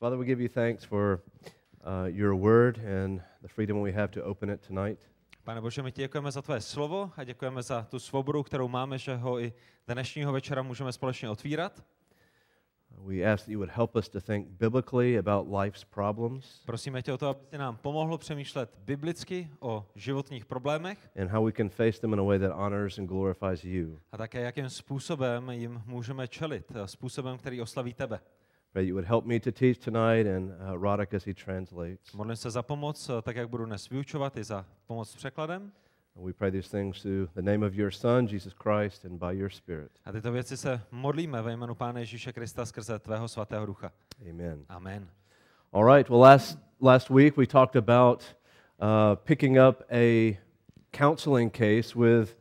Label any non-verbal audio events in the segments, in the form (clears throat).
Father, we give you thanks for uh, your word and the freedom we have to open it tonight. Pane Bože, my ti děkujeme za tvé slovo a děkujeme za tu svobodu, kterou máme, že ho i dnešního večera můžeme společně otvírat. We ask that you would help us to think biblically about life's problems Prosíme tě o to, aby ty nám pomohlo přemýšlet biblicky o životních problémech and how we can face them in a way that honors and glorifies you. a také jakým způsobem jim můžeme čelit, eh, způsobem, který oslaví tebe. Pray you would help me to teach tonight and uh, Roddick as he translates. Modlím se za pomoc, eh, tak jak budu dnes vyučovat, i za pomoc s překladem. We pray these things through the name of your Son, Jesus Christ, and by your Spirit. A tyto věci se modlíme ve jménu Pána Ježíše Krista skrze tvého svatého ducha. Amen. Amen. All right. Well, last last week we talked about uh, picking up a counseling case with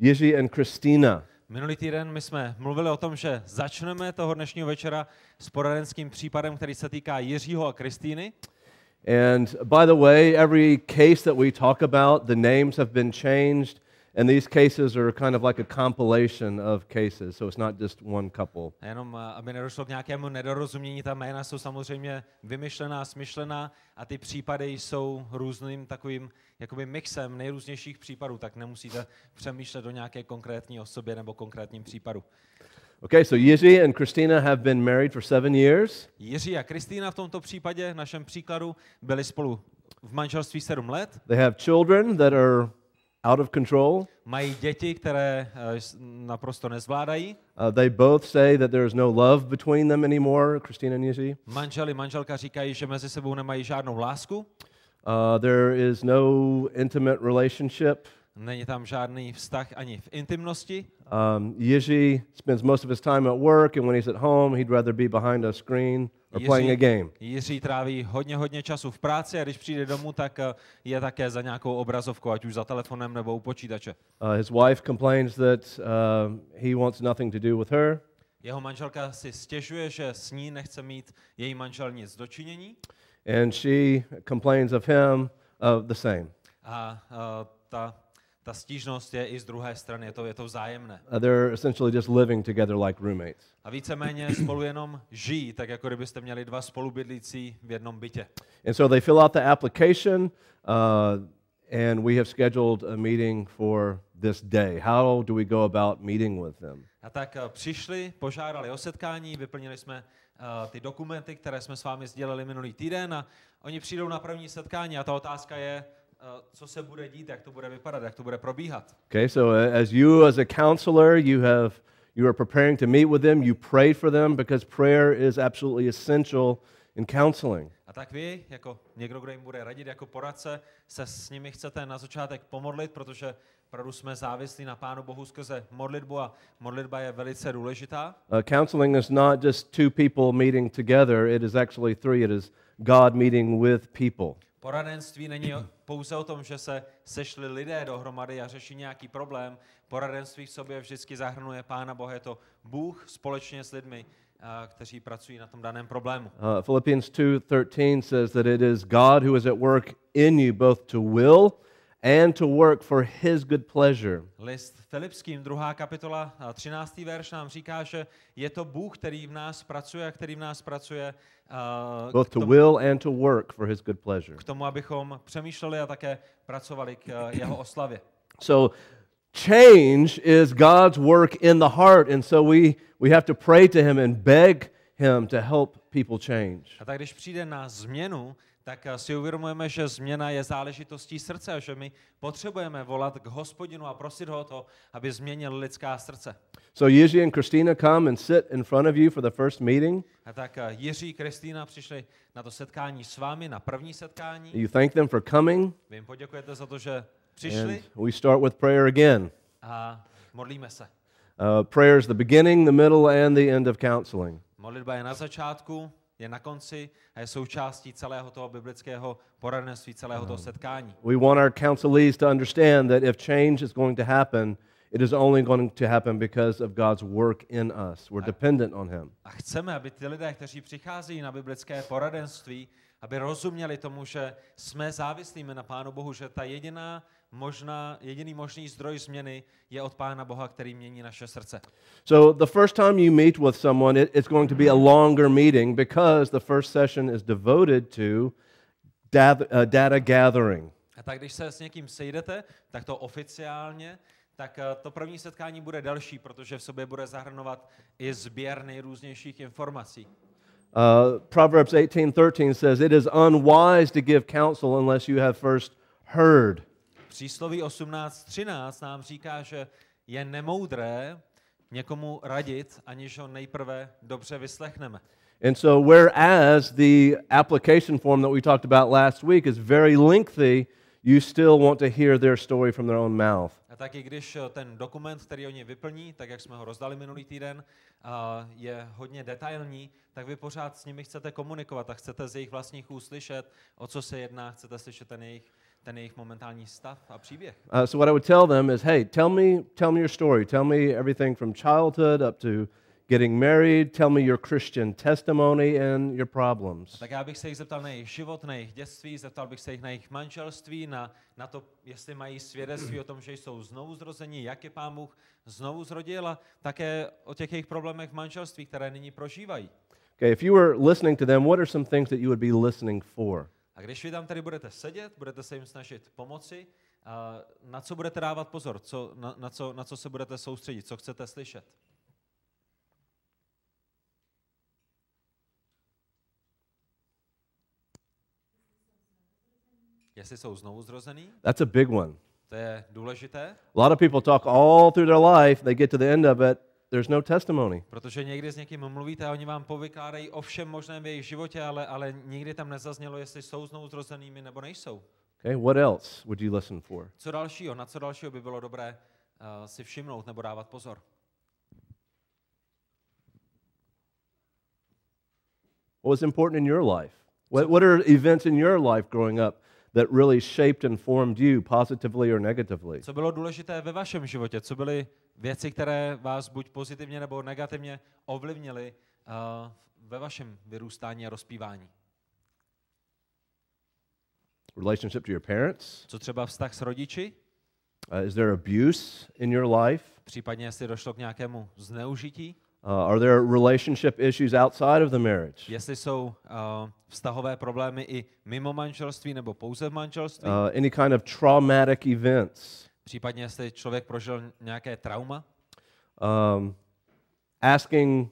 Yizi and Christina. Minulý týden my jsme mluvili o tom, že začneme toho dnešního večera s poradenským případem, který se týká Jiřího a Kristýny. And by the way, every case that we talk about, the names have been changed, and these cases are kind of like a compilation of cases, so it's not just one couple. A jenom, a, aby nedošlo k nějakému nedorozumění, ta jména jsou samozřejmě vymyšlená, smyšlená a ty případy jsou různým takovým jakoby mixem nejrůznějších případů, tak nemusíte přemýšlet o nějaké konkrétní osobě nebo konkrétním případu. Okay, so Yizi and Christina have been married for seven years. Jiří a Kristýna v tomto případě, v našem příkladu, byli spolu v manželství sedm let, They have children that are out of control. mají děti, které eh, naprosto nezvládají. Uh, they both say that there is no love between them anymore, Christina and. Manžel i manželka říkají, že mezi sebou nemají žádnou lásku, Uh, there is no intimate relationship. není tam žádný vztah ani v intimnosti. Um, Yizi spends most of his time at work, and when he's at home, he'd rather be behind a screen or playing a game. Jiří tráví hodně, hodně času v práci a když přijde domů, tak eh, je také za nějakou obrazovkou, ať už za telefonem nebo u počítače. Uh, his wife complains that uh, he wants nothing to do with her, Jeho manželka si stěžuje, že s ní nechce mít její manžel nic dočinění and she complains of him uh, the same. a uh, ta, ta stížnost je i z druhé strany, je to, je to vzájemné. Uh, they're essentially just living together like roommates. A víceméně (clears throat) spolu jenom žijí, tak jako kdybyste měli dva spolubydlící v jednom bytě. And so they fill out the application, uh, and we have scheduled a meeting for this day. How do we go about meeting with them? A tak eh, přišli, požádali o setkání, vyplnili jsme uh, ty dokumenty, které jsme s vámi sdělili minulý týden a oni přijdou na první setkání a ta otázka je, uh, co se bude dít, jak to bude vypadat, jak to bude probíhat. Okay, so uh, as you, as a counselor, you have you are preparing to meet with them. You pray for them because prayer is absolutely essential in counseling. A tak vy, jako někdo, kdo jim bude radit jako poradce, se s nimi chcete na začátek pomodlit, protože opravdu jsme závislí na Pánu Bohu skrze modlitbu a modlitba je velice důležitá. Uh, counseling is not just two people meeting together; it is actually three. It is God meeting with people. Poradenství není pouze o tom, že se sešli lidé dohromady a řeší nějaký problém. Poradenství v sobě vždycky zahrnuje Pána Boha. Je to Bůh společně s lidmi, a, kteří pracují na tom daném problému. Uh, Philippians two thirteen says that it is God who is at work in you both to will and to work for His good pleasure. List Filipským, druhá kapitola, a 13. verš nám říká, že je to Bůh, který v nás pracuje a který v nás pracuje a, Both to tomu, will and to work for His good pleasure. k tomu, abychom přemýšleli a také pracovali k a, jeho oslavě. So change is God's work in the heart. And so we, we have to pray to Him and beg Him to help people change. A tak když přijde na změnu, tak eh, si uvědomujeme, že změna je záležitostí srdce a že my potřebujeme volat k hospodinu a prosit ho o to, aby změnil lidská srdce. So Yizi and Christina come and sit in front of you for the first meeting. A tak eh, Jiří, Kristýna přišli na to setkání s vámi, na první setkání. You thank them for coming, Vy jim poděkujete za to, že přišli and we start with prayer again. a modlíme se. Uh, prayer is the beginning, the middle, and the end of counseling. Modlitba je na začátku, je na konci a je součástí celého toho biblického poradenství, celého toho setkání. We want our counselees to understand that if change is going to happen, it is only going to happen because of God's work in us. We're dependent on Him. A chceme, aby ty lidé, kteří přicházejí na biblické poradenství, aby rozuměli tomu, že jsme závislými na Pánu Bohu, že ta jediná možná, jediný možný zdroj změny je od Pána Boha, který mění naše srdce. So the first time you meet with someone, it, it's going to be a longer meeting because the first session is devoted to data, uh, data gathering. A tak když se s někým sejdete, tak to oficiálně, tak eh, to první setkání bude delší, protože v sobě bude zahrnovat i sběr nejrůznějších informací. Uh, Proverbs 18:13 says, "It is unwise to give counsel unless you have first heard." Přísloví 18.13 nám říká, že je nemoudré někomu radit, aniž ho nejprve dobře vyslechneme. And so, whereas the application form that we talked about last week is very lengthy, you still want to hear their story from their own mouth. A taky když eh, ten dokument, který oni vyplní, tak jak jsme ho rozdali minulý týden, a je hodně detailní, tak vy pořád s nimi chcete komunikovat a chcete z jejich vlastních úst slyšet, o co se jedná, chcete slyšet ten jejich, ten jejich momentální stav a příběh. Uh, so, what I would tell them is, hey, tell me, tell me your story. Tell me everything from childhood up to getting married. Tell me your Christian testimony and your problems. Tak já bych se jich zeptal na jejich život, na jejich dětství, zeptal bych se jich na jejich manželství, na, na to, jestli mají svědectví o tom, že jsou znovu zrození, jak je Pán Bůh znovu zrodil a také o těch jejich problémech v manželství, které nyní prožívají. Okay, if you were listening to them, what are some things that you would be listening for? A když vy tam tady budete sedět, budete se jim snažit pomoci, na co budete dávat pozor, co, na, na, co, na co se budete soustředit, co chcete slyšet. Jestli jsou znovu zrozený, That's a big one. to je důležité, A lot of people talk all through their life, they get to the end of it, there's no testimony. protože někdy s někým mluvíte a oni vám povykládají o všem možném v jejich životě, ale, ale nikdy tam nezaznělo, jestli jsou znovu zrozenými nebo nejsou. Okay, what else would you listen for? Co dalšího, na co dalšího by bylo dobré uh, si všimnout nebo dávat pozor? What was important in your life? What, what are events in your life growing up that really shaped and formed you positively or negatively? Co bylo důležité ve vašem životě? Co byly věci, které vás buď pozitivně nebo negativně ovlivnily uh, ve vašem vyrůstání a rozpívání? Relationship to your parents? Co třeba vztah s rodiči? Uh, is there abuse in your life? Případně jestli došlo k nějakému zneužití? Uh, are there relationship issues outside of the marriage? Jestli jsou uh, vztahové problémy i mimo manželství nebo pouze v manželství? Uh, any kind of traumatic events? Případně jestli člověk prožil nějaké trauma? Um, asking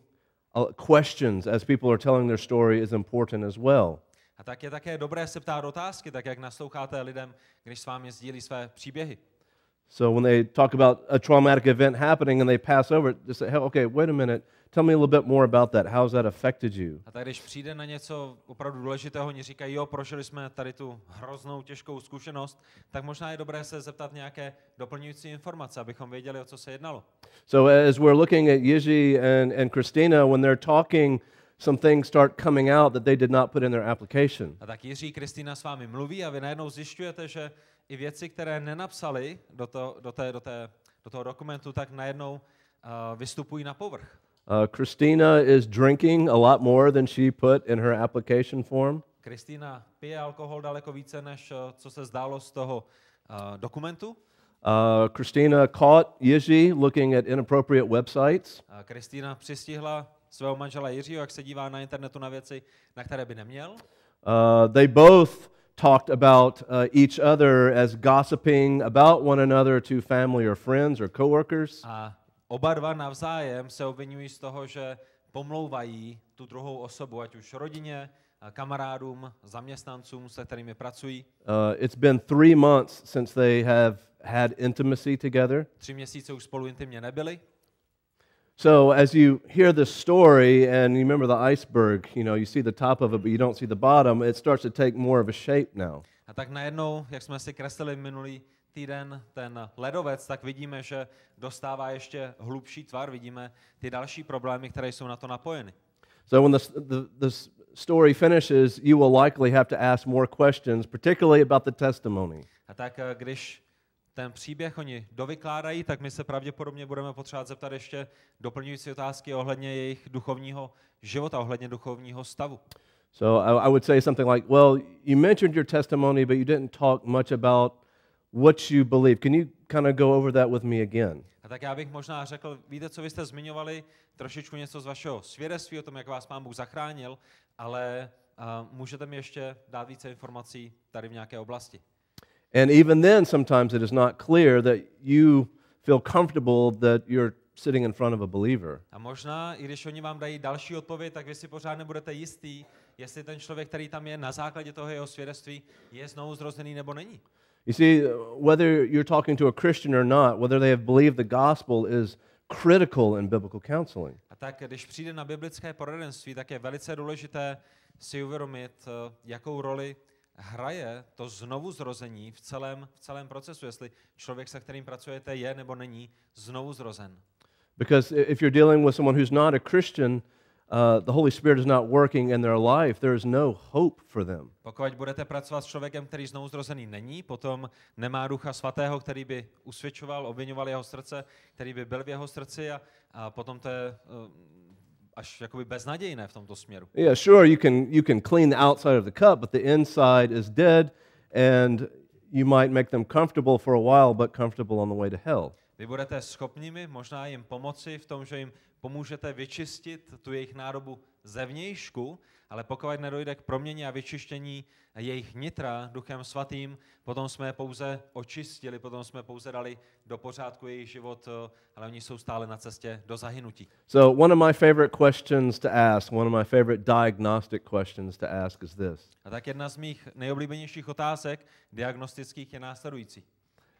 uh, questions as people are telling their story is important as well. A tak je také dobré se ptát otázky, tak jak nasloucháte lidem, když s vámi sdílí své příběhy. So when they talk about a traumatic event happening and they pass over it, just say, hey, okay, wait a minute. Tell me a little bit more about that. How's that affected you? A tak když přijde na něco opravdu důležitého, oni říkají, jo, prožili jsme tady tu hroznou, těžkou zkušenost, tak možná je dobré se zeptat nějaké doplňující informace, abychom věděli, o co se jednalo. So as we're looking at Yizi and, and Christina, when they're talking, some things start coming out that they did not put in their application. A tak Jiří Kristýna s vámi mluví a vy najednou zjišťujete, že i věci, které nenapsali do, to, do, té, do, té, do toho dokumentu, tak najednou uh, vystupují na povrch. Uh, Christina is drinking a lot more than she put in her application form. Kristýna pije alkohol daleko více, než uh, co se zdálo z toho uh, dokumentu. Uh, Christina caught Yizi looking at inappropriate websites. A Kristýna přistihla svého manžela Jiřího, jak se dívá na internetu na věci, na které by neměl. Uh, they both talked about uh, each other as gossiping about one another to family or friends or coworkers. A oba dva navzájem se obvinují z toho, že pomlouvají tu druhou osobu, ať už rodině, a kamarádům, zaměstnancům, se kterými pracují. Uh, it's been three months since they have had intimacy together. Tři měsíce už spolu intimně nebyli. So as you hear this story and you remember the iceberg, you know, you see the top of it, but you don't see the bottom, it starts to take more of a shape now. A tak najednou, jak jsme si kreslili minulý týden ten ledovec, tak vidíme, že dostává ještě hlubší tvar, vidíme ty další problémy, které jsou na to napojeny. So when the, the, the story finishes, you will likely have to ask more questions, particularly about the testimony. A tak eh, když ten příběh oni dovykládají, tak my se pravděpodobně budeme potřebovat zeptat ještě doplňující otázky ohledně jejich duchovního života, ohledně duchovního stavu. So I, I would say something like, well, you mentioned your testimony, but you didn't talk much about what you believe. Can you kind of go over that with me again? A tak já bych možná řekl, víte, co vy jste zmiňovali, trošičku něco z vašeho svědectví o tom, jak vás Pán Bůh zachránil, ale uh, můžete mi ještě dát více informací tady v nějaké oblasti. And even then, sometimes it is not clear that you feel comfortable that you're sitting in front of a believer. A možná, i když oni vám dají další odpověď, tak vy si pořád nebudete jistý, jestli ten člověk, který tam je na základě toho jeho svědectví, je znovu zrozený nebo není. You see, whether you're talking to a Christian or not, whether they have believed the gospel is critical in biblical counseling. A tak, když přijde na biblické poradenství, tak je velice důležité si uvědomit, eh, jakou roli hraje to znovu zrození v celém, v celém procesu, jestli člověk, se kterým pracujete, je nebo není znovu zrozen. Because if you're dealing with someone who's not a Christian, uh, the Holy Spirit is not working in their life, there is no hope for them. Pokud budete pracovat s člověkem, který znovu zrozený není, potom nemá ducha svatého, který by usvědčoval, obvinoval jeho srdce, který by byl v jeho srdci a, a potom to je uh, až jakoby beznadějné v tomto směru. Yeah, sure, you can, you can clean the outside of the cup, but the inside is dead, and you might make them comfortable for a while, but comfortable on the way to hell. Vy budete schopnými možná jim pomoci v tom, že jim pomůžete vyčistit tu jejich nádobu zevnějšku, ale pokud nedojde k proměně a vyčištění jejich nitra duchem svatým, potom jsme je pouze očistili, potom jsme pouze dali do pořádku jejich život, ale oni jsou stále na cestě do zahynutí. So, one of my favorite questions to ask, one of my favorite diagnostic questions to ask is this A tak jedna z mých nejoblíbenějších otázek diagnostických je následující.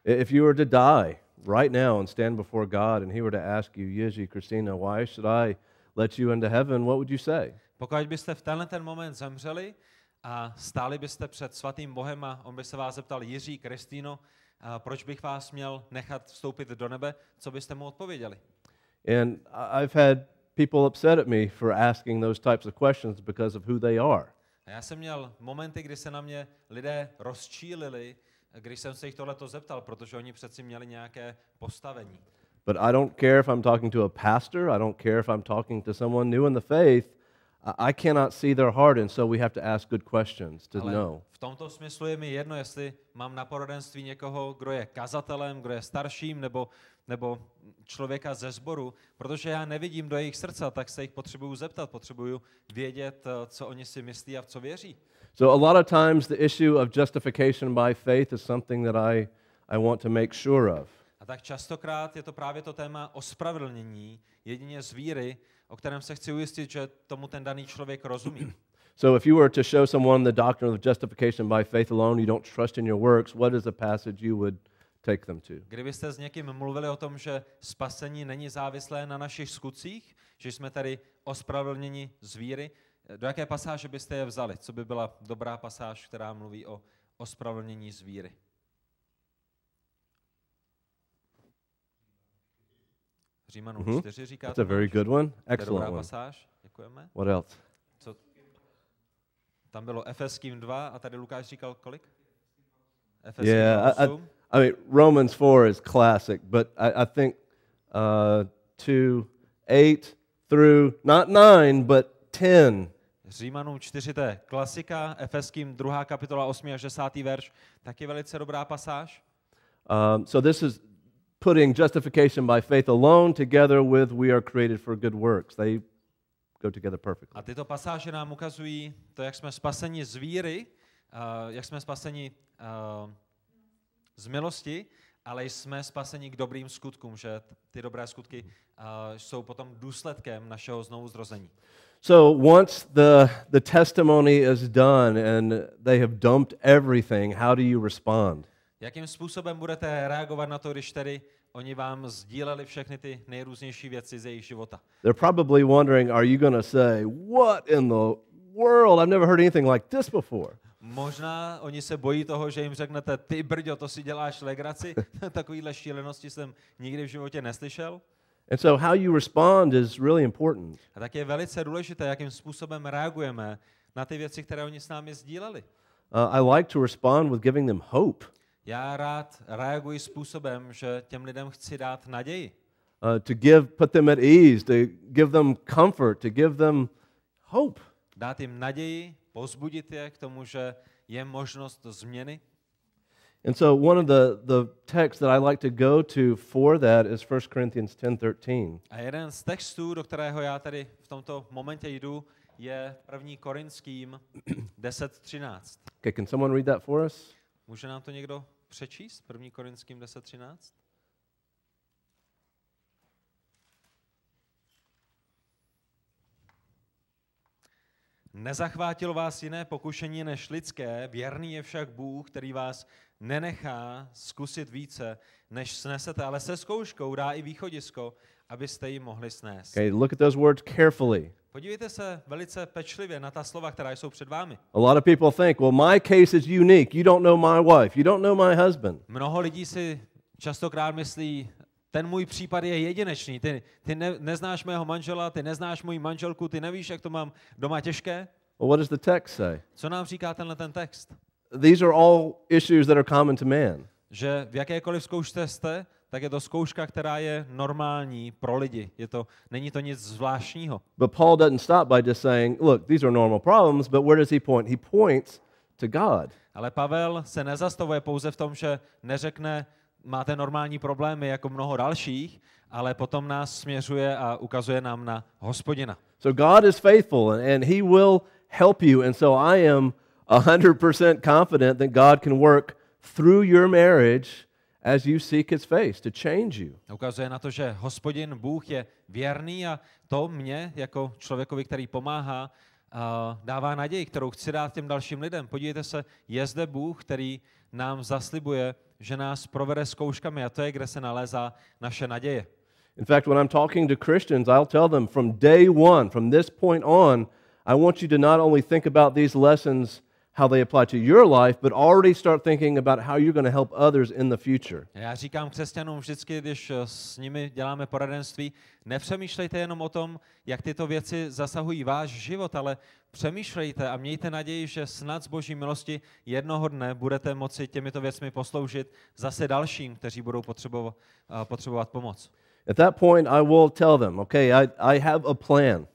If you were to die right now and stand before God, and He were to ask you, Yizzy, Christina, why should I let you into heaven, what would you say? Pokud byste v tenhle ten moment zemřeli a stáli byste před svatým Bohem a on by se vás zeptal, Jiří, Kristýno, proč bych vás měl nechat vstoupit do nebe, co byste mu odpověděli? And I've had people upset at me for asking those types of questions because of who they are. A já jsem měl momenty, kdy se na mě lidé rozčílili, když jsem se jich tohleto zeptal, protože oni přeci měli nějaké postavení. But I don't care if I'm talking to a pastor, I don't care if I'm talking to someone new in the faith. I- cannot see their heart, and so we have to ask good questions to Ale know. v tomto smyslu je mi jedno, jestli mám na poradenství někoho, kdo je kazatelem, kdo je starším, nebo, nebo člověka ze sboru, protože já nevidím do jejich srdce, tak se jich potřebuju zeptat, potřebuju vědět, eh, co oni si myslí a v co věří. So, a lot of times, the issue of justification by faith is something that I, I want to make sure of. A tak častokrát je to právě to téma ospravedlnění jedině z víry, o kterém se chci ujistit, že tomu ten daný člověk rozumí. (clears throat) So, if you were to show someone the doctrine of justification by faith alone, you don't trust in your works, what is a passage you would take them to? Kdybyste s někým mluvili o tom, že spasení není závislé na našich skutcích, že jsme tady ospravedlněni z víry, do jaké pasáže byste je vzali? Co by byla dobrá pasáž, která mluví o ospravedlnění z víry? Římanům Mhm. 4 říká That's a very good one. To je dobrá Excellent one. pasáž, děkujeme. What else? Co? Tam bylo Efeským 2 a tady Lukáš říkal kolik? Efeským Yeah, I, I, 8. I mean, Romans 4 is classic, but I, I think uh, 2, 8 through, not 9, but 10 Římanům 4, to je klasika, Efeským 2. kapitola 8. až 10. verš, taky velice dobrá pasáž. Um, so this is putting justification by faith alone together with we are created for good works. They go together perfectly. A tyto pasáže nám ukazují to, jak jsme spaseni z víry, uh, jak jsme spaseni uh, z milosti, ale jsme spaseni k dobrým skutkům, že ty dobré skutky uh, jsou potom důsledkem našeho znovu zrození. So once the, the testimony is done and they have dumped everything, how do you respond? Jakým způsobem budete reagovat na to, když tedy oni vám sdíleli všechny ty nejrůznější věci z jejich života? They're probably wondering, are you going to say, What in the world? I've never heard anything like this before. Možná oni se bojí toho, že jim řeknete, ty brďo, to si děláš legraci, (laughs) takovýhle šílenosti jsem nikdy v životě neslyšel. And so, how you respond is really important. A tak je velice důležité, jakým způsobem reagujeme na ty věci, které oni s námi sdíleli. Uh, I like to respond with giving them hope, Já rád reaguji způsobem, že těm lidem chci dát naději. uh, to give, put them at ease, to give them comfort, to give them hope. Dát jim naději, pozbudit je k tomu, že je možnost změny. And so one of the, the texts that I like to go to for that is 1 Corinthians 10:13. A jeden z textů, do kterého já tady v tomto momentě jdu, je 1. Korinským 10.13. Okay, can someone read that for us? Může nám to někdo přečíst? 1. Korinským 10.13? Nezachvátilo vás jiné pokušení než lidské, věrný je však Bůh, který vás nenechá zkusit více, než snesete, ale se zkouškou dá i východisko, abyste ji mohli snést. Okay, look at those words carefully. Podívejte se velice pečlivě na ta slova, která jsou před vámi. A lot of people think, well, my case is unique. You don't know my wife. You don't know my husband. Mnoho lidí si častokrát myslí, ten můj případ je jedinečný. Ty, ty ne, neznáš mého manžela, ty neznáš moji manželku, ty nevíš, jak to mám doma těžké. Well, what does the text say? Co nám říká tenhle ten text? These are all issues that are common to man. Že v jakékoliv zkoušce jste, tak je to zkouška, která je normální pro lidi. Je to, není to nic zvláštního. But Paul doesn't stop by just saying, look, these are normal problems, but where does he point? He points to God. Ale Pavel se nezastavuje pouze v tom, že neřekne, máte normální problémy jako mnoho dalších, ale potom nás směřuje a ukazuje nám na hospodina. So God is faithful and, and he will help you. And so I am 100% confident that God can work through your marriage as you seek his face to change you. Ukazuje na to, že hospodin Bůh je věrný a to mě jako člověkovi, který pomáhá, dává naději, kterou chci dát těm dalším lidem. Podívejte se, je zde Bůh, který nám zaslibuje, že nás provede zkouškami a to je, kde se nalézá naše naděje. In fact, when I'm talking to Christians, I'll tell them from day one, from this point on, I want you to not only think about these lessons, how they apply to your life, but already start thinking about how you're going to help others in the future. Já říkám křesťanům vždycky, když eh, s nimi děláme poradenství, nepřemýšlejte jenom o tom, jak tyto věci zasahují váš život, ale přemýšlejte a mějte naději, že snad z boží milosti jednoho dne budete moci těmito věcmi posloužit zase dalším, kteří budou potřebovat, eh, potřebovat pomoc. At that point, I will tell them, okay, I, I have a plan.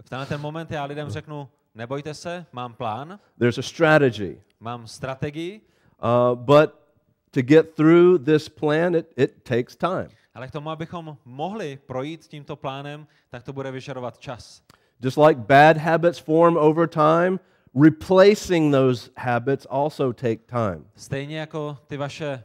V ten moment já lidem řeknu, nebojte se, mám plán, There's a strategy. mám strategii, Uh, but to get through this plan, it, it takes time. ale k tomu, abychom mohli projít tímto plánem, tak to bude vyžadovat čas. Just like bad habits form over time, replacing those habits also take time. Stejně jako ty vaše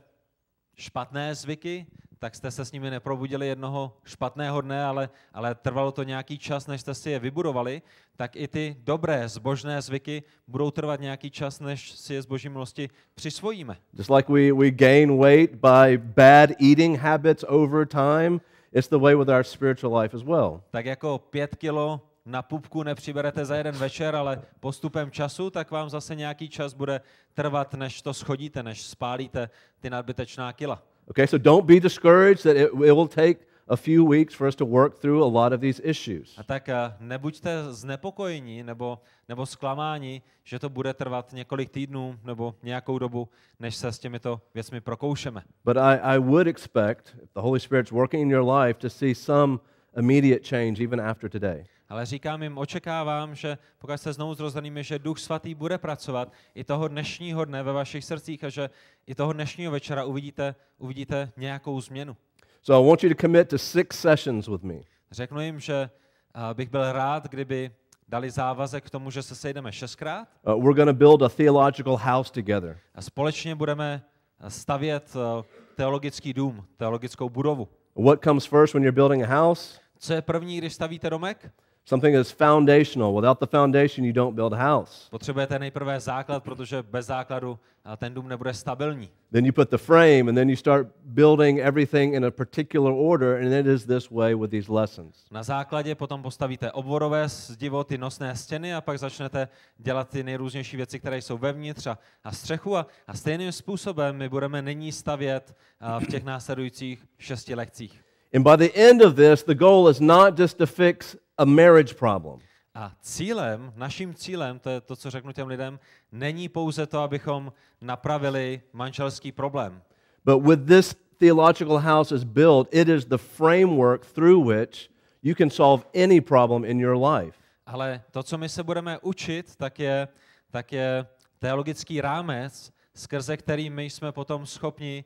špatné zvyky, tak jste se s nimi neprobudili jednoho špatného dne, ale, ale trvalo to nějaký čas, než jste si je vybudovali, tak i ty dobré zbožné zvyky budou trvat nějaký čas, než si je z boží milosti přisvojíme. Just like we, we gain weight by bad eating habits over time, it's the way with our spiritual life as well. Tak jako pět kilo na pupku nepřiberete za jeden večer, ale postupem času, tak vám zase nějaký čas bude trvat, než to schodíte, než spálíte ty nadbytečná kila. Okay, so don't be discouraged that it, it will take a few weeks for us to work through a lot of these issues. A tak eh, nebuďte znepokojení nebo, nebo zklamáni, že to bude trvat několik týdnů nebo nějakou dobu, než se s těmito věcmi prokoušeme. But I, I would expect, if the Holy Spirit's working in your life, to see some immediate change even after today. Ale říkám jim, očekávám, že pokud jste znovu zrozenými, že Duch Svatý bude pracovat i toho dnešního dne ve vašich srdcích a že i toho dnešního večera uvidíte, uvidíte nějakou změnu. So I want you to commit to six sessions with me. Řeknu jim, že eh, bych byl rád, kdyby dali závazek k tomu, že se sejdeme šestkrát Uh, we're going to build a theological house together. a společně budeme stavět eh, teologický dům, teologickou budovu. What comes first when you're building a house? Co je první, když stavíte domek? Something that's foundational. Without the foundation, you don't build a house. Potřebujete nejprve základ, protože bez základu ten dům nebude stabilní. Then you put the frame, and then you start building everything in a particular order, and it is this way with these lessons. Na základě potom postavíte obvodové zdivo, ty nosné stěny a pak začnete dělat ty nejrůznější věci, které jsou vevnitř a, a střechu. A, a stejným způsobem my budeme nyní stavět v těch následujících šesti lekcích. And by the end of this, the goal is not just to fix a marriage problem. A cílem, naším cílem, to je to, co řeknu těm lidem, není pouze to, abychom napravili manželský problém. But with this theological house is built, it is the framework through which you can solve any problem in your life. Ale to, co my se budeme učit, tak je, tak je teologický rámec, skrze který my jsme potom schopni a,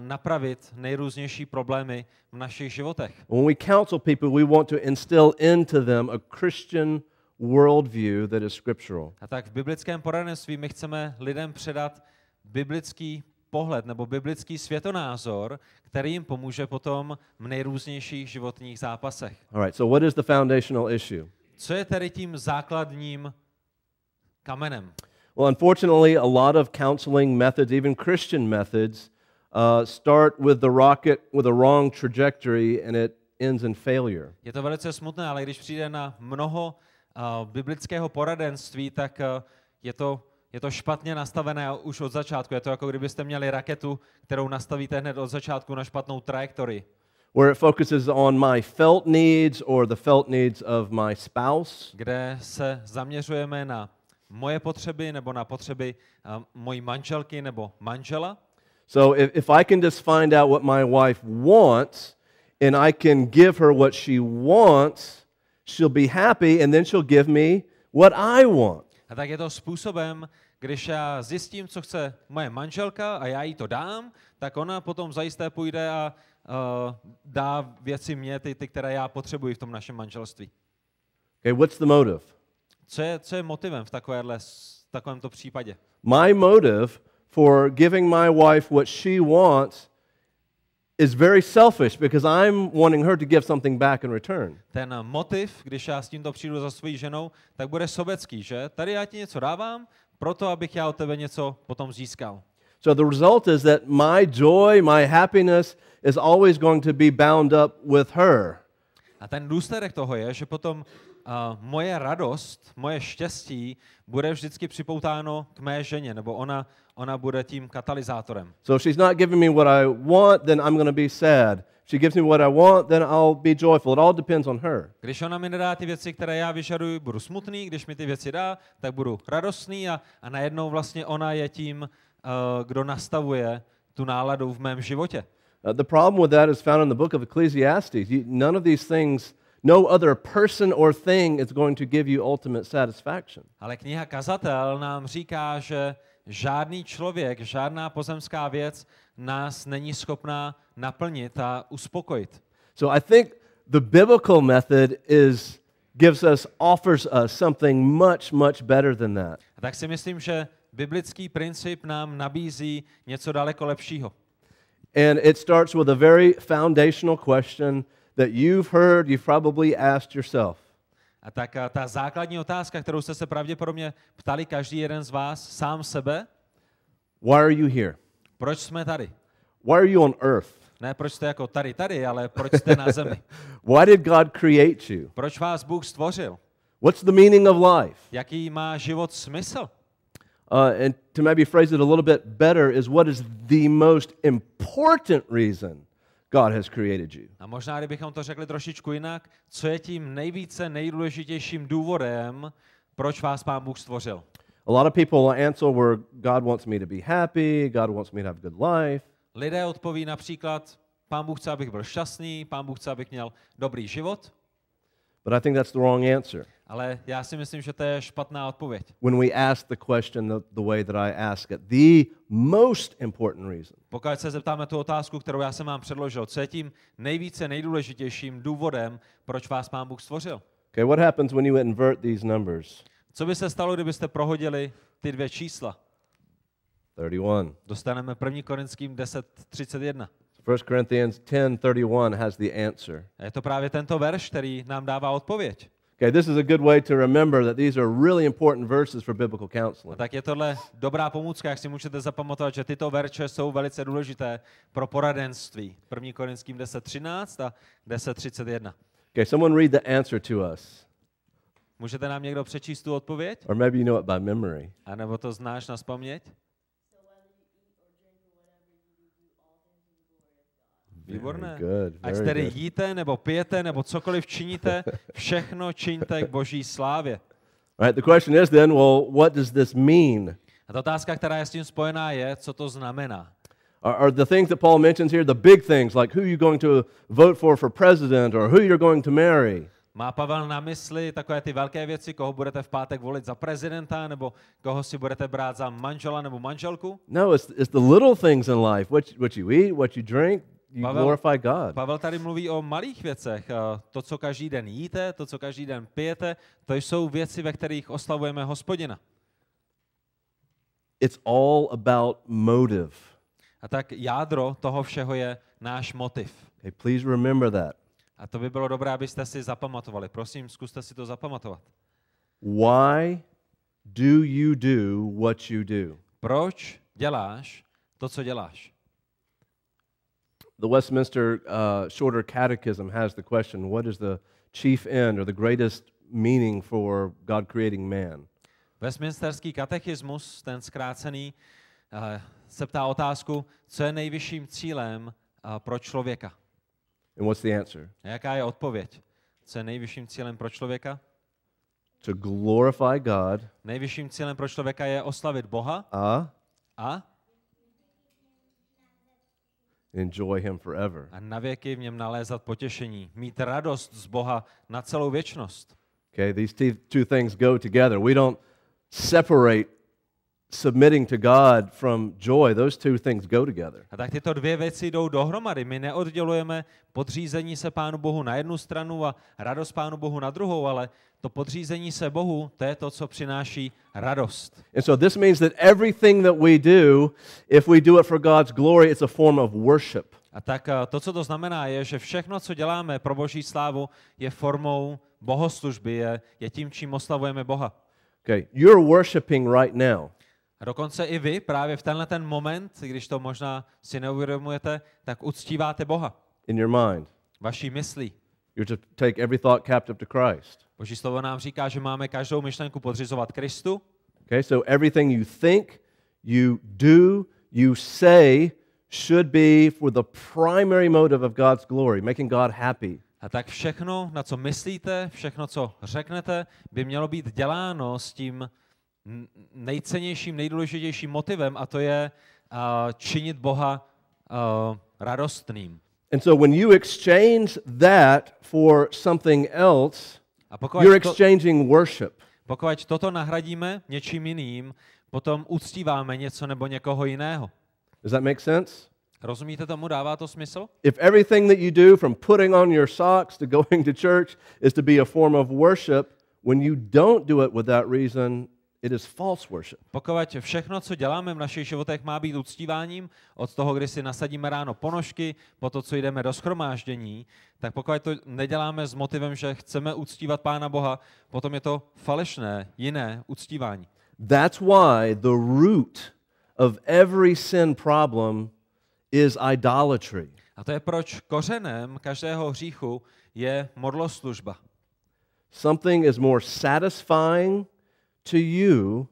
napravit nejrůznější problémy v našich životech. When we counsel people, we want to instill into them a Christian worldview that is scriptural. A tak v biblickém poradenství my chceme lidem předat biblický pohled nebo biblický světonázor, který jim pomůže potom v nejrůznějších životních zápasech. All right, so what is the foundational issue? Co je tedy tím základním kamenem? Well, unfortunately, a lot of counseling methods, even Christian methods, uh, start with the rocket with a wrong trajectory and it ends in failure. Je to velice smutné, ale když přijde na mnoho uh, biblického poradenství, tak uh, je to je to špatně nastavené už od začátku. Je to jako kdybyste měli raketu, kterou nastavíte hned od začátku na špatnou trajektorii. Where it focuses on my felt needs or the felt needs of my spouse. Kde se zaměřujeme na moje potřeby nebo na potřeby uh, mojí manželky nebo manžela. So if, if I can just find out what my wife wants and I can give her what she wants, she'll be happy and then she'll give me what I want. A tak je to způsobem, když já zjistím, co chce moje manželka a já jí to dám, tak ona potom zajisté půjde a uh, dá věci mě, ty, ty, které já potřebuji v tom našem manželství. Okay, what's the motive? Co je, co je motivem v takovéhle, v takovémto případě? My motive for giving my wife what she wants is very selfish because I'm wanting her to give something back in return. Ten motiv, když já s tímto přijdu za svojí ženou, tak bude sobecký, že? Tady já ti něco dávám, proto abych já od tebe něco potom získal. So the result is that my joy, my happiness is always going to be bound up with her. A ten důsledek toho je, že potom uh, moje radost, moje štěstí bude vždycky připoutáno k mé ženě, nebo ona, ona bude tím katalyzátorem. So if she's not giving me what I want, then I'm going to be sad. If she gives me what I want, then I'll be joyful. It all depends on her. Když ona mi nedá ty věci, které já vyžaduji, budu smutný, když mi ty věci dá, tak budu radostný a, a najednou vlastně ona je tím, uh, kdo nastavuje tu náladu v mém životě. Uh, the problem with that is found in the book of Ecclesiastes. You, none of these things, no other person or thing is going to give you ultimate satisfaction. Ale kniha Kazatel nám říká, že žádný člověk, žádná pozemská věc nás není schopná naplnit a uspokojit. So I think the biblical method is gives us offers us something much much better than that. A tak si myslím, že biblický princip nám nabízí něco daleko lepšího. And it starts with a very foundational question that you've heard, you've probably asked yourself. A tak a ta základní otázka, kterou jste se pravděpodobně ptali každý jeden z vás sám sebe, Why are you here? proč jsme tady? Why are you on earth? Ne proč jste jako tady, tady, ale proč jste na zemi? (laughs) Why did God create you? Proč vás Bůh stvořil? What's the meaning of life? Jaký má život smysl? Uh, and to maybe phrase it a little bit better, is what is the most important reason God has created you? A možná, kdybychom to řekli trošičku jinak, co je tím nejvíce nejdůležitějším důvodem, proč vás Pán Bůh stvořil? A lot of people answer where God wants me to be happy, God wants me to have a good life. Lidé odpoví například, Pán Bůh chce, abych byl šťastný, Pán Bůh chce, abych měl dobrý život, But I think that's the wrong answer. ale já si myslím, že to je špatná odpověď. When we ask the question the, the way that I ask it, the most important reason Pokud se zeptáme tu otázku, kterou já jsem vám předložil, co je tím nejvíce nejdůležitějším důvodem, proč vás Pán Bůh stvořil? Okay, what happens when you invert these numbers? Co by se stalo, kdybyste prohodili ty dvě čísla? 31. Dostaneme 1. Korinským 10.31. 1 Corinthians 10:31 has the answer. A je to právě tento verš, který nám dává odpověď. Okay, this is a good way to remember that these are really important verses for biblical A counseling. tak je tohle dobrá pomůcka, jak si můžete zapamatovat, že tyto verše jsou velice důležité pro poradenství. 1. Korinským 10.13 a 10.31. Okay, someone read the answer to us. Můžete nám někdo přečíst tu odpověď? Or maybe you know it by memory. A nebo to znáš na spaměť? Výborné. Good, Ať tedy good. jíte, nebo pijete, nebo cokoliv činíte, všechno čiňte k boží slávě. All right, the question is then, well, what does this mean? A ta otázka, která je s tím spojená, je, co to znamená. Are, are the things that Paul mentions here the big things, like who you're going to vote for for president or who you're going to marry? Má Pavel na mysli takové ty velké věci, koho budete v pátek volit za prezidenta, nebo koho si budete brát za manžela nebo manželku? No, it's, it's the little things in life what, what you eat, what you drink. You Pavel- glorify God. Pavel tady mluví o malých věcech. To, co každý den jíte, to, co každý den pijete, to jsou věci, ve kterých oslavujeme hospodina. It's all about motive. A tak jádro toho všeho je náš motiv. Okay, please remember that. A to by bylo dobré, abyste si zapamatovali. Prosím, zkuste si to zapamatovat. Why do you do what you do? Proč děláš to, co děláš? The Westminster uh, Shorter Catechism has the question what is the chief end or the greatest meaning for God creating man? Westminsterský katechismus, ten zkrácený, eh, se ptá otázku, co je nejvyšším cílem eh, pro člověka. And what's the answer? A jaká je odpověď? Co je nejvyšším cílem pro člověka? To glorify God Nejvyšším cílem pro člověka je oslavit Boha uh, a, and enjoy Him forever. a navěky v něm nalézat potěšení. Mít radost z Boha na celou věčnost. Okay, these two things go together. We don't separate submitting to God from joy. Those two things go together. A tak tyto dvě věci jdou dohromady. My neoddělujeme podřízení se Pánu Bohu na jednu stranu a radost Pánu Bohu na druhou, ale to podřízení se Bohu, to je to, co přináší radost. And so this means that everything that we do, if we do it for God's glory, it's a form of worship. A tak eh, to, co to znamená, je, že všechno, co děláme pro Boží slávu, je formou bohoslužby, je, je tím, čím oslavujeme Boha. Okay, you're worshiping right now. A dokonce i vy právě v tenhle ten moment, když to možná si neuvědomujete, tak uctíváte Boha in your mind. vaší myslí. You're to take every thought captive to Christ. Boží slovo nám říká, že máme každou myšlenku podřizovat Kristu, Okay, so everything you think, you do, you say should be for the primary motive of God's glory, making God happy. A tak všechno, na co myslíte, všechno, co řeknete, by mělo být děláno s tím nejcennějším, nejdůležitějším motivem, a to je uh, činit Boha uh, radostným. And so when you exchange that for something else, A pokud you're to, exchanging worship. pokud toto nahradíme něčím jiným, potom uctíváme něco nebo někoho jiného. Does that make sense? Rozumíte tomu? Dává to smysl? If everything that you do, from putting on your socks to (laughs) going to church, is to be a form of worship, when you don't do it with that reason, it is false worship. Pokud všechno, co děláme v našich životech, má být uctíváním, od toho, kdy si nasadíme ráno ponožky, po to, co jdeme do schromáždění, tak pokud to neděláme s motivem, že chceme uctívat Pána Boha, potom je to falešné, jiné uctívání. That's why the root of every sin problem is idolatry. A to je proč kořenem každého hříchu je modloslužba. Something is more satisfying to you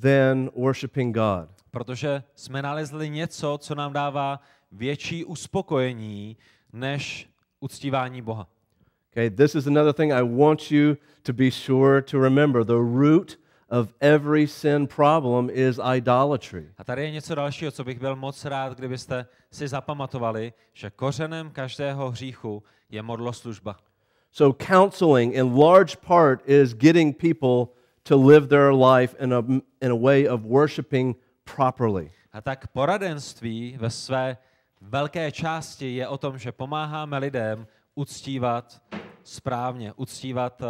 than worshiping God. Protože jsme nalezli něco, co nám dává větší uspokojení než uctívání Boha. Okay, this is another thing I want you to be sure to remember. The root of every sin problem is idolatry. A tady je něco dalšího, co bych byl moc rád, kdybyste si zapamatovali, že kořenem každého hříchu je modloslužba. So, counseling in large part is getting people to live their life in a, in a way of worshiping properly. A tak poradenství ve své velké části je o tom, že pomáháme lidem uctívat správně, uctívat uh,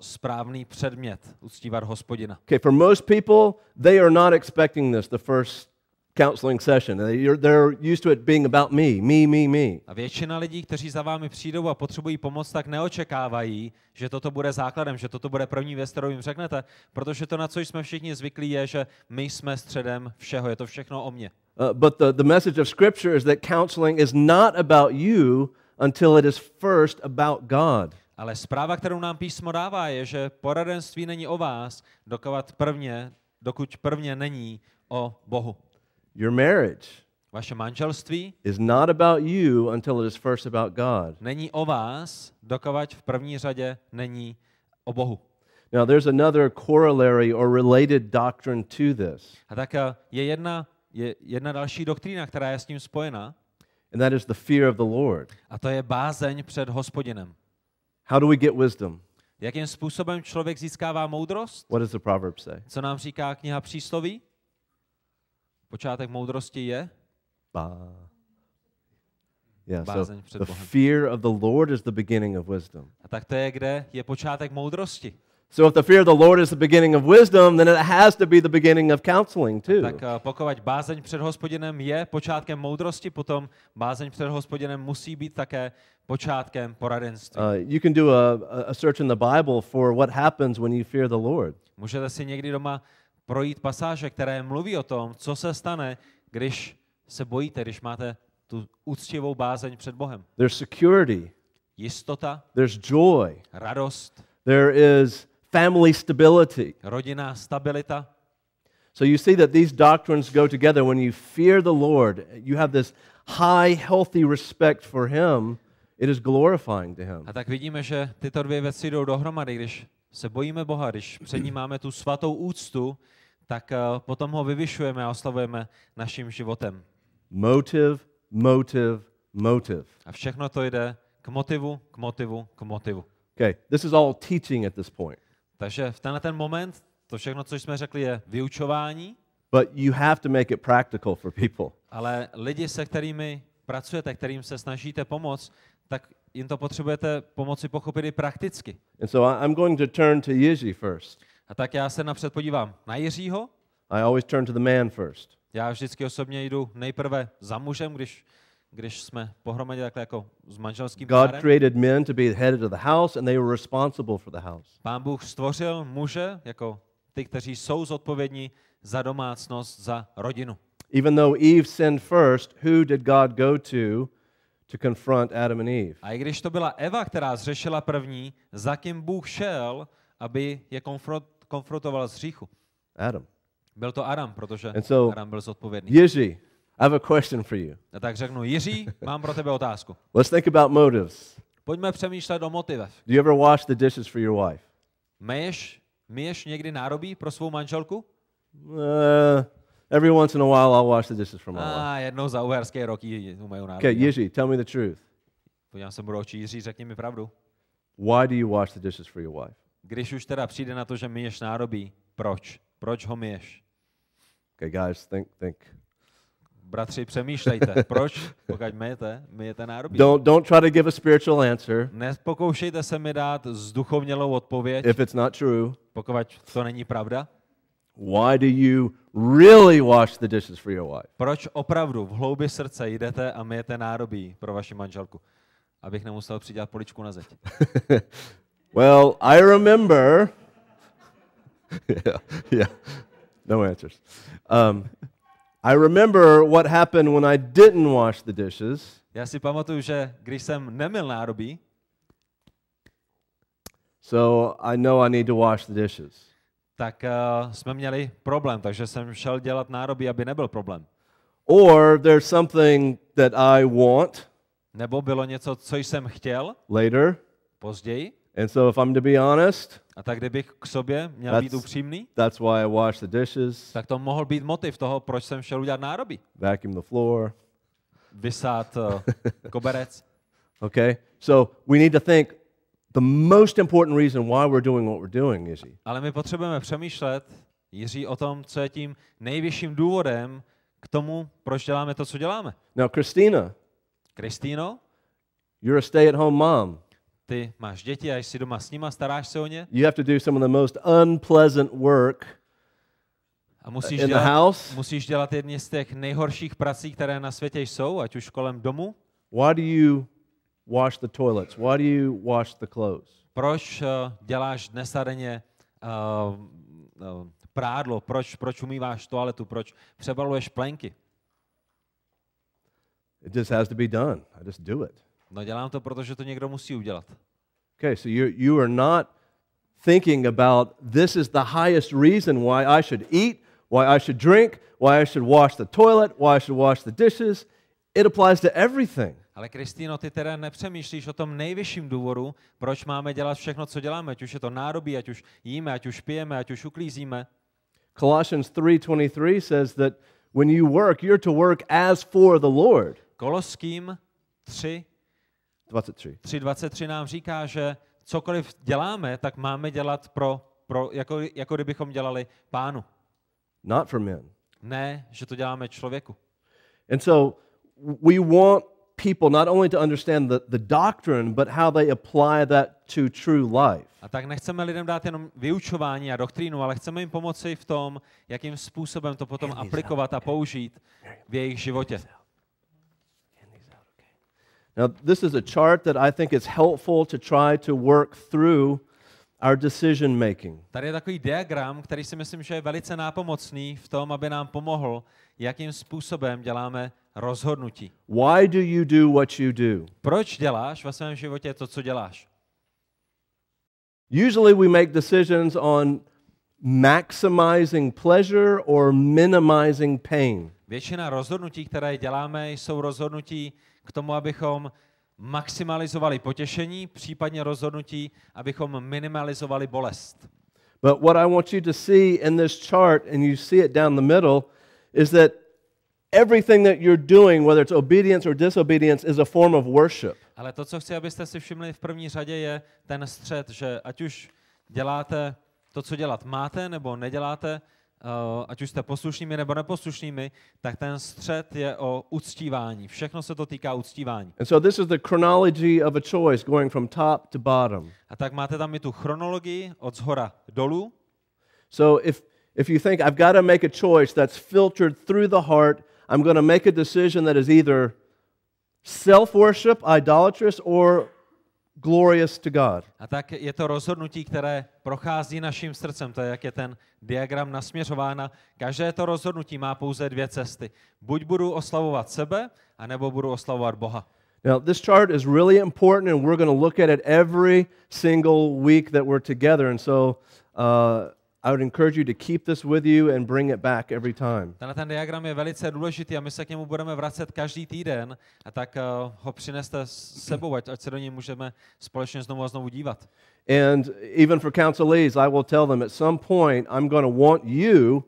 správný předmět, uctívat hospodina. Okay, for most people, they are not expecting this the first counseling session. They- you're- They're used to it being about me, me, me, me. A většina lidí, kteří za vámi přijdou a potřebují pomoc, tak neočekávají, že toto bude základem, že toto bude první věc, kterou jim řeknete, protože to, na co jsme všichni zvyklí, je, že my jsme středem všeho, je to všechno o mně. Uh, but the, the message of Scripture is that counseling is not about you until it is first about God. Ale zpráva, kterou nám písmo dává, je, že poradenství není o vás, dokud prvně, dokud prvně není o Bohu. Your marriage Vaše manželství is not about you until it is first about God. není o vás, dokud v první řadě není o Bohu. Now, there's another corollary or related doctrine to this, A tak eh, je jedna, je jedna další doktrína, která je s tím spojena, and that is the fear of the Lord. a to je bázeň před hospodinem. How do we get wisdom? Jakým způsobem člověk získává moudrost? What does the proverb say? Co nám říká kniha přísloví? Počátek moudrosti je Ba. Yeah, so Bázeň před the fear of the Lord is the beginning of wisdom. a tak to je, kde je počátek moudrosti. So if the fear of the Lord is the beginning of wisdom, then it has to be the beginning of counseling too. Tak eh, pokud bázeň před hospodinem je počátkem moudrosti, potom bázeň před hospodinem musí být také počátkem poradenství. Uh, you can do a, a search in the Bible for what happens when you fear the Lord. Můžete si někdy doma projít pasáže, které mluví o tom, co se stane, když se bojíte, když máte tu úctivou bázeň před Bohem. There's security, Jistota, there's joy, radost, there is family stability. rodinná stabilita. So you see that these doctrines go together. When you fear the Lord, you have this high, healthy respect for Him. It is glorifying to Him. A tak vidíme, že tyto dvě věci jdou dohromady. Když se bojíme Boha, když před ním máme tu svatou úctu, tak eh, potom ho vyvyšujeme a oslavujeme naším životem. Motive, motive, motive. A všechno to jde k motivu, k motivu, k motivu. Okay, this is all teaching at this point. Takže v tenhle ten moment, to všechno, co jsme řekli, je vyučování, But you have to make it practical for people. ale lidi, se kterými pracujete, kterým se snažíte pomoct, tak jim to potřebujete pomoci pochopit i prakticky. And so I'm going to turn to Yizi first. A tak já se napřed podívám na Jiřího. I always turn to the man first. Já vždycky osobně jdu nejprve za mužem, když, když jsme pohromadě takhle jako s manželským God párem. created men to be the head of the house, and they were responsible for the house. Pán Bůh stvořil muže jako ty, kteří jsou zodpovědní za domácnost, za rodinu. Even though Eve sinned first, who did God go to to confront Adam and Eve? A i když to byla Eva, která zřešila první, za kým Bůh šel, aby je konfront, konfrontoval s hříchu. Adam. Byl to Adam, protože And so- Adam byl zodpovědný. Yizi, I have a question for you. A tak řeknu, Jiří, mám pro tebe otázku. Let's think about motives. Pojďme přemýšlet o motivech. Do you ever wash the dishes for your wife? Myješ, myješ někdy nárobí pro svou manželku? Uh, every once in a while, I'll wash the dishes for my wife. A jednou za uherské roky umyju Okay, nárobí. Yizi, tell me the truth. Podívám se budu oči Jiří, řekni mi pravdu. Why do you wash the dishes for your wife? Když už teda přijde na to, že myješ nárobí, proč? Proč ho myješ? Okay, guys, think, think. Bratři, přemýšlejte, (laughs) proč, pokud myjete, myjete nárobí. Don't, don't try to give a spiritual answer Nepokoušejte se mi dát zduchovnělou odpověď, if it's not true. pokud to není pravda. Why do you really wash the dishes for your wife? Proč opravdu v hloubi srdce jdete a myjete nárobí pro vaši manželku? Abych nemusel přidělat poličku na zeď. (laughs) Well, I remember. (laughs) yeah, yeah, no answers. Um, I remember what happened when I didn't wash the dishes. Já si pamatuju, že když jsem nemil nárobí, So I know I need to wash the dishes. Tak uh, jsme měli problém, takže jsem šel dělat nárobí, aby nebyl problém. Or there's something that I want Nebo bylo něco, co jsem chtěl later. později, And so if I'm to be honest, a tak kdybych k sobě měl That's- být upřímný, that's why I wash the dishes, tak to mohl být motiv toho, proč jsem šel udělat nárobí. vacuum the floor. Vysát uh, (laughs) koberec. Okay? So we need to think the most important reason why we're doing what we're doing, he? Ale my potřebujeme přemýšlet, Jiří, o tom, co je tím nejvyšším důvodem k tomu, proč děláme to, co děláme. Now, Christina, Kristýno, you're a stay at home mom. ty máš děti a jsi doma s nima, staráš se o ně You have to do some of the most unpleasant work a musíš in the dělat, house. musíš dělat jedny z těch nejhorších prací, které na světě jsou, ať už kolem domu. Why do you wash the toilets? Why do you wash the clothes? Proč uh, děláš dnes a denně uh, uh, prádlo, proč, proč umýváš toaletu, proč přebaluješ plenky. It just has to be done. I just do it. No dělám to, protože to někdo musí udělat. Okay, so you you are not thinking about this is the highest reason why I should eat, why I should drink, why I should wash the toilet, why I should wash the dishes. It applies to everything. Ale Kristýno, ty teda nepřemýšlíš o tom nejvyšším důvodu, proč máme dělat všechno, co děláme, ať už je to nádobí, ať už jíme, ať už pijeme, ať už uklízíme. Colossians 3:23 says that when you work, you're to work as for the Lord. Koloským 3, 23. 3.23 nám říká, že cokoliv děláme, tak máme dělat pro, pro jako, jako kdybychom dělali pánu. not for men. Ne, že to děláme člověku. And so we want people not only to understand the, the doctrine, but how they apply that to true life. A tak nechceme lidem dát jenom vyučování a doktrínu, ale chceme jim pomoci v tom, jakým způsobem to potom aplikovat a použít v jejich životě. Now, this is a chart that I think is helpful to try to work through our decision making. Tady je takový diagram, který si myslím, že je velice nápomocný v tom, aby nám pomohl, jakým způsobem děláme rozhodnutí. Why do you do what you do? Proč děláš ve svém životě to, co děláš? Usually we make decisions on maximizing pleasure or minimizing pain. Většina rozhodnutí, které děláme, jsou rozhodnutí k tomu, abychom maximalizovali potěšení, případně rozhodnutí, abychom minimalizovali bolest. But what I want you to see in this chart, and you see it down the middle, is that everything that you're doing, whether it's obedience or disobedience, is a form of worship. Ale to, co chci, abyste si všimli v první řadě, je ten střed, že ať už děláte to, co dělat máte, nebo neděláte, uh, ať už jste poslušnými nebo neposlušnými, tak ten střed je o uctívání. Všechno se to týká uctívání. And so this is the chronology of a choice going from top to bottom. A tak máte tam i tu chronologii od zhora dolů. So if, if you think I've got to make a choice that's filtered through the heart, I'm going to make a decision that is either self worship, idolatrous, or glorious to God. A tak je to rozhodnutí, které prochází naším srdcem. To je, jak je ten diagram nasměřována. Každé to rozhodnutí má pouze dvě cesty. Buď budu oslavovat sebe, anebo budu oslavovat Boha. Now, this chart is really important, and we're going to look at it every single week that we're together. And so uh, I would encourage you to keep this with you and bring it back every time. Tenhle ten diagram je velice důležitý a my se k němu budeme vracet každý týden a tak uh, ho přineste s sebou, ať, ať se do něj můžeme společně znovu a znovu dívat. And even for counselees, I will tell them at some point, I'm going to want you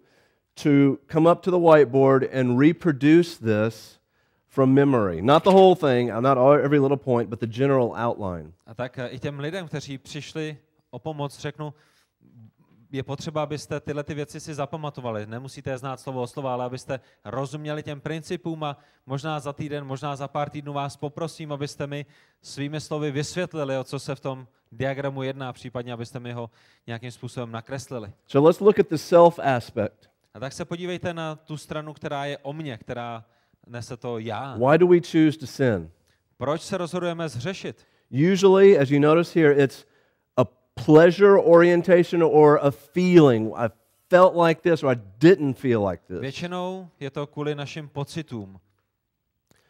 to come up to the whiteboard and reproduce this from memory. Not the whole thing, not all, every little point, but the general outline. A tak uh, i těm lidem, kteří přišli o pomoc, řeknu, je potřeba, abyste tyhle ty věci si zapamatovali. Nemusíte je znát slovo o slovo, ale abyste rozuměli těm principům a možná za týden, možná za pár týdnů vás poprosím, abyste mi svými slovy vysvětlili, o co se v tom diagramu jedná, případně abyste mi ho nějakým způsobem nakreslili. So let's look at the self aspect. A tak se podívejte na tu stranu, která je o mně, která nese to já. Why do we choose to sin? Proč se rozhodujeme zhřešit? Usually, as you notice here, it's pleasure orientation or a feeling. I felt like this or I didn't feel like this. Většinou je to kvůli našim pocitům.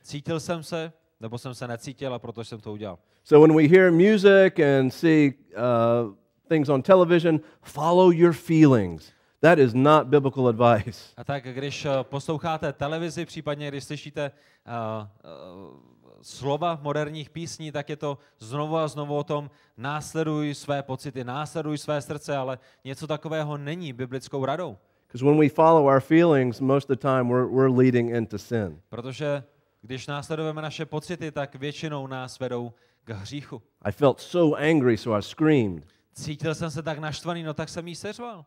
Cítil jsem se, nebo jsem se necítil a proto jsem to udělal. So when we hear music and see uh, things on television, follow your feelings. That is not biblical advice. A tak když eh, posloucháte televizi, případně když slyšíte uh, uh, slova moderních písní, tak je to znovu a znovu o tom následuj své pocity, následuj své srdce, ale něco takového není biblickou radou. Because when we follow our feelings, most of the time we're, we're leading into sin. Protože když následujeme naše pocity, tak většinou nás vedou k hříchu. I felt so angry, so I screamed. Cítil jsem se tak naštvaný, no tak jsem jí seřval.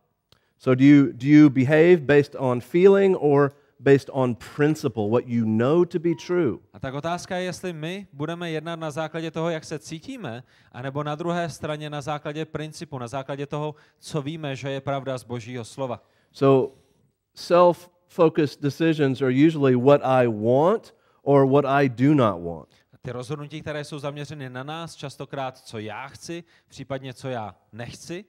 So do you, do you behave based on feeling or based on principle, what you know to be true? A tak otázka je, jestli my budeme jednat na základě toho, jak se cítíme, anebo na druhé straně na základě principu, na základě toho, co víme, že je pravda z Božího slova. So self focused decisions are usually what I want or what I do not want. Ty rozhodnutí, které jsou zaměřeny na nás, častokrát co já chci, případně co já nechci.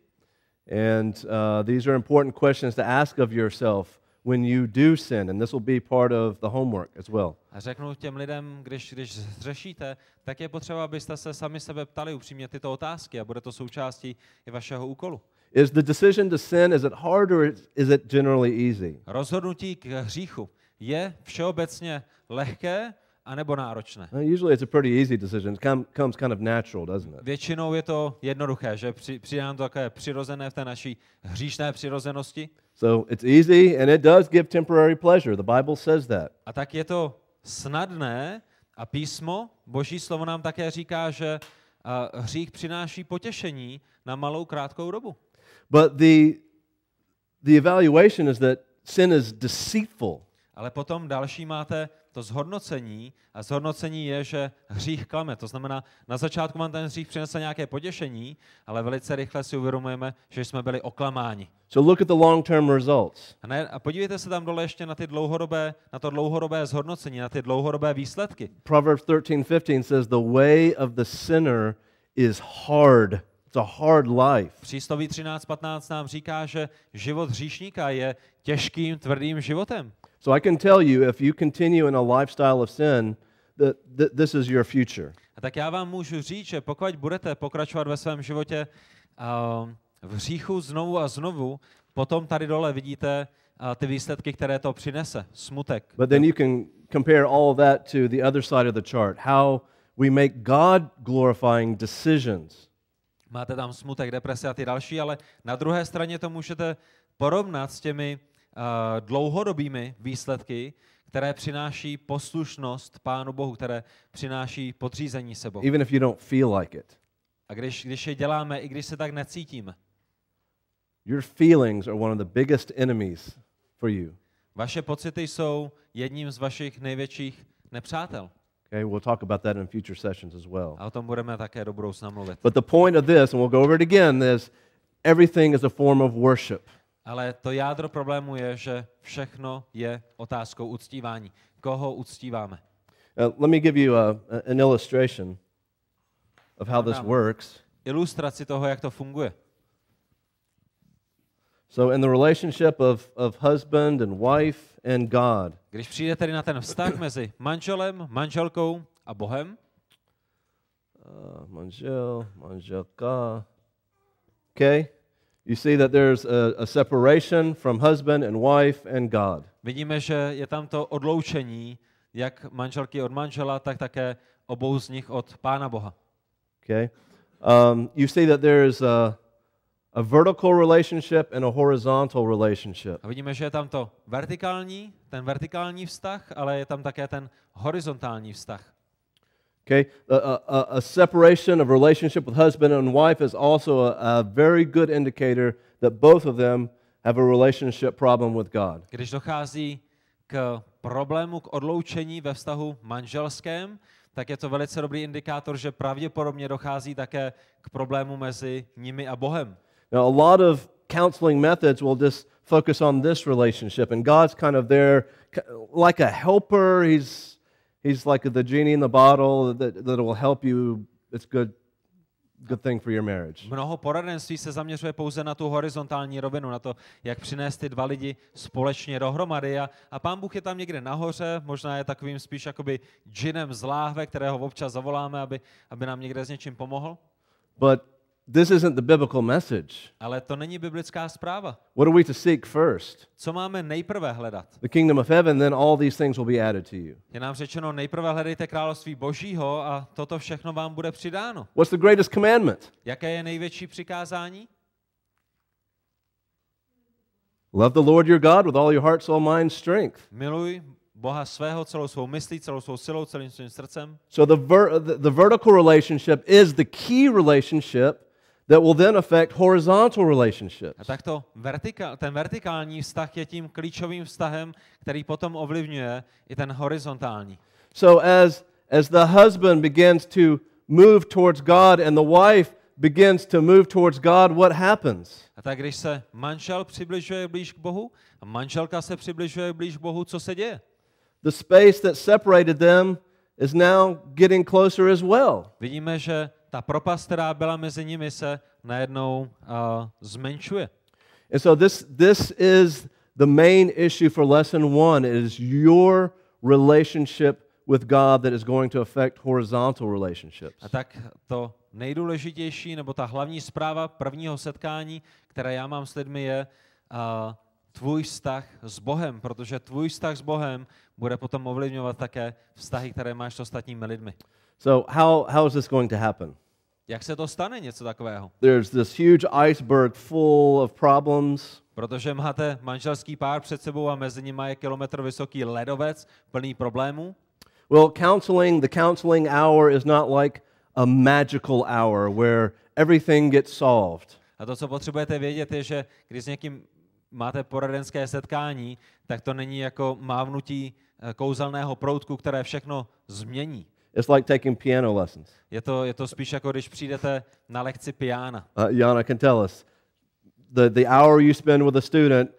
And uh, these are important questions to ask of yourself when you do sin, and this will be part of the homework as well. A řeknu těm lidem, když, když řešíte, tak je potřeba, abyste se sami sebe ptali upřímně tyto otázky a bude to součástí i vašeho úkolu. Is the decision to sin is it hard or is it generally easy? Rozhodnutí k hříchu je všeobecně lehké anebo náročné. Usually it's a pretty easy decision. It com- comes kind of natural, doesn't it? Většinou je to jednoduché, že při, přijde nám to také přirozené v té naší hříšné přirozenosti. So it's easy and it does give temporary pleasure. The Bible says that. A tak je to snadné a písmo, boží slovo nám také říká, že a hřích přináší potěšení na malou krátkou dobu. But the, the evaluation is that sin is deceitful. Ale potom další máte to zhodnocení a zhodnocení je, že hřích klame. To znamená, na začátku vám ten hřích přinesl nějaké potěšení, ale velice rychle si uvědomujeme, že jsme byli oklamáni. So look at the long-term results. A, ne, a podívejte se tam dole ještě na, ty dlouhodobé, na to dlouhodobé zhodnocení, na ty dlouhodobé výsledky. Proverbs 13:15 says the way of the sinner is hard. It's a hard life. Přísloví 13.15 nám říká, že život hříšníka je těžkým, tvrdým životem. So I can tell you if you continue in a lifestyle of sin, that, that this is your future. A tak já vám můžu říct, že pokud budete pokračovat ve svém životě uh, v hříchu znovu a znovu, potom tady dole vidíte uh, ty výsledky, které to přinese. Smutek. But then you can compare all of that to the other side of the chart, how we make God glorifying decisions. Máte tam smutek, deprese a ty další, ale na druhé straně to můžete porovnat s těmi dlouhodobými výsledky, které přináší poslušnost Pánu Bohu, které přináší podřízení se Bohu. even if you don't feel like it. A když, když je děláme, i když se tak necítíme, Your feelings are one of the biggest enemies for you. vaše pocity jsou jedním z vašich největších nepřátel. Okay, we'll talk about that in future sessions as well. A o tom budeme také do budoucna mluvit. But the point of this, and we'll go over it again, is everything is a form of worship. Ale to jádro problému je, že všechno je otázkou uctívání. Koho uctíváme? Uh, let me give you a, a- an illustration of how this works. Ilustraci toho, jak to funguje. So, in the relationship of, of husband and wife and God, Když přijde tedy na ten vztah mezi manželem, manželkou a Bohem, uh, manžel, manželka. Okay? You see that there's a, a separation from husband and wife and God. vidíme, že je tam to odloučení jak manželky od manžela, tak také obou z nich od Pána Boha. Okay? Um, you see that there's a, a vertical relationship and a horizontal relationship. A vidíme, že je tam to vertikální, ten vertikální vztah, ale je tam také ten horizontální vztah. Okay? A, a, a- separation of relationship with husband and wife is also a, a very good indicator that both of them have a relationship problem with God. Když dochází k problému, k odloučení ve vztahu manželském, tak je to velice dobrý indikátor, že pravděpodobně dochází také k problému mezi nimi a Bohem. Now, a lot of counseling methods will just focus on this relationship, and God's kind of there like a helper. He's, he's like the genie in the bottle that, that will help you. It's good, good thing for your marriage. Mnoho poradenství se zaměřuje pouze na tu horizontální rovinu, na to, jak přinést ty dva lidi společně dohromady. A, a pán Bůh je tam někde nahoře, možná je takovým spíš jakoby džinem z láhve, kterého občas zavoláme, aby, aby nám někde s něčím pomohl. But this isn't the biblical message. Ale to není biblická zpráva. What are we to seek first? Co máme nejprve hledat? The kingdom of heaven, then all these things will be added to you. Je nám řečeno, nejprve hledejte království božího a toto všechno vám bude přidáno. What's the greatest commandment? Jaké je největší přikázání? Love the Lord your God with all your heart, soul, mind, strength. Miluj Boha svého celou svou myslí, celou svou silou, celým svým srdcem. So the, ver- the, the vertical relationship is the key relationship that will then affect horizontal A relationships. takto vertika, ten vertikální vztah je tím klíčovým vztahem, který potom ovlivňuje i ten horizontální. So as, as the husband begins to move towards God and the wife begins to move towards God, what happens? A tak když se manžel přibližuje blíž k Bohu a manželka se přibližuje blíž k Bohu, co se děje? The space that separated them is now getting closer as well. Vidíme, že ta propast, která byla mezi nimi, se najednou uh, zmenšuje. And so this, this is the main issue for lesson one. It is your relationship with God that is going to affect horizontal relationships. A tak to nejdůležitější, nebo ta hlavní zpráva prvního setkání, které já mám s lidmi, je uh, tvůj vztah s Bohem, protože tvůj vztah s Bohem bude potom ovlivňovat také vztahy, které máš s ostatními lidmi. So how, how is this going to happen? Jak se to stane, něco takového? There's this huge iceberg full of problems. Protože máte manželský pár před sebou a mezi nimi je kilometr vysoký ledovec plný problémů. Well, counseling, the counseling hour is not like a magical hour where everything gets solved. A to, co potřebujete vědět, je, že když s někým máte poradenské setkání, tak to není jako mávnutí eh, kouzelného proutku, které všechno změní. It's like taking piano lessons. Je to, je to spíš jako když přijdete na lekci piana. Uh, Jana can tell us. The, the hour you spend with a student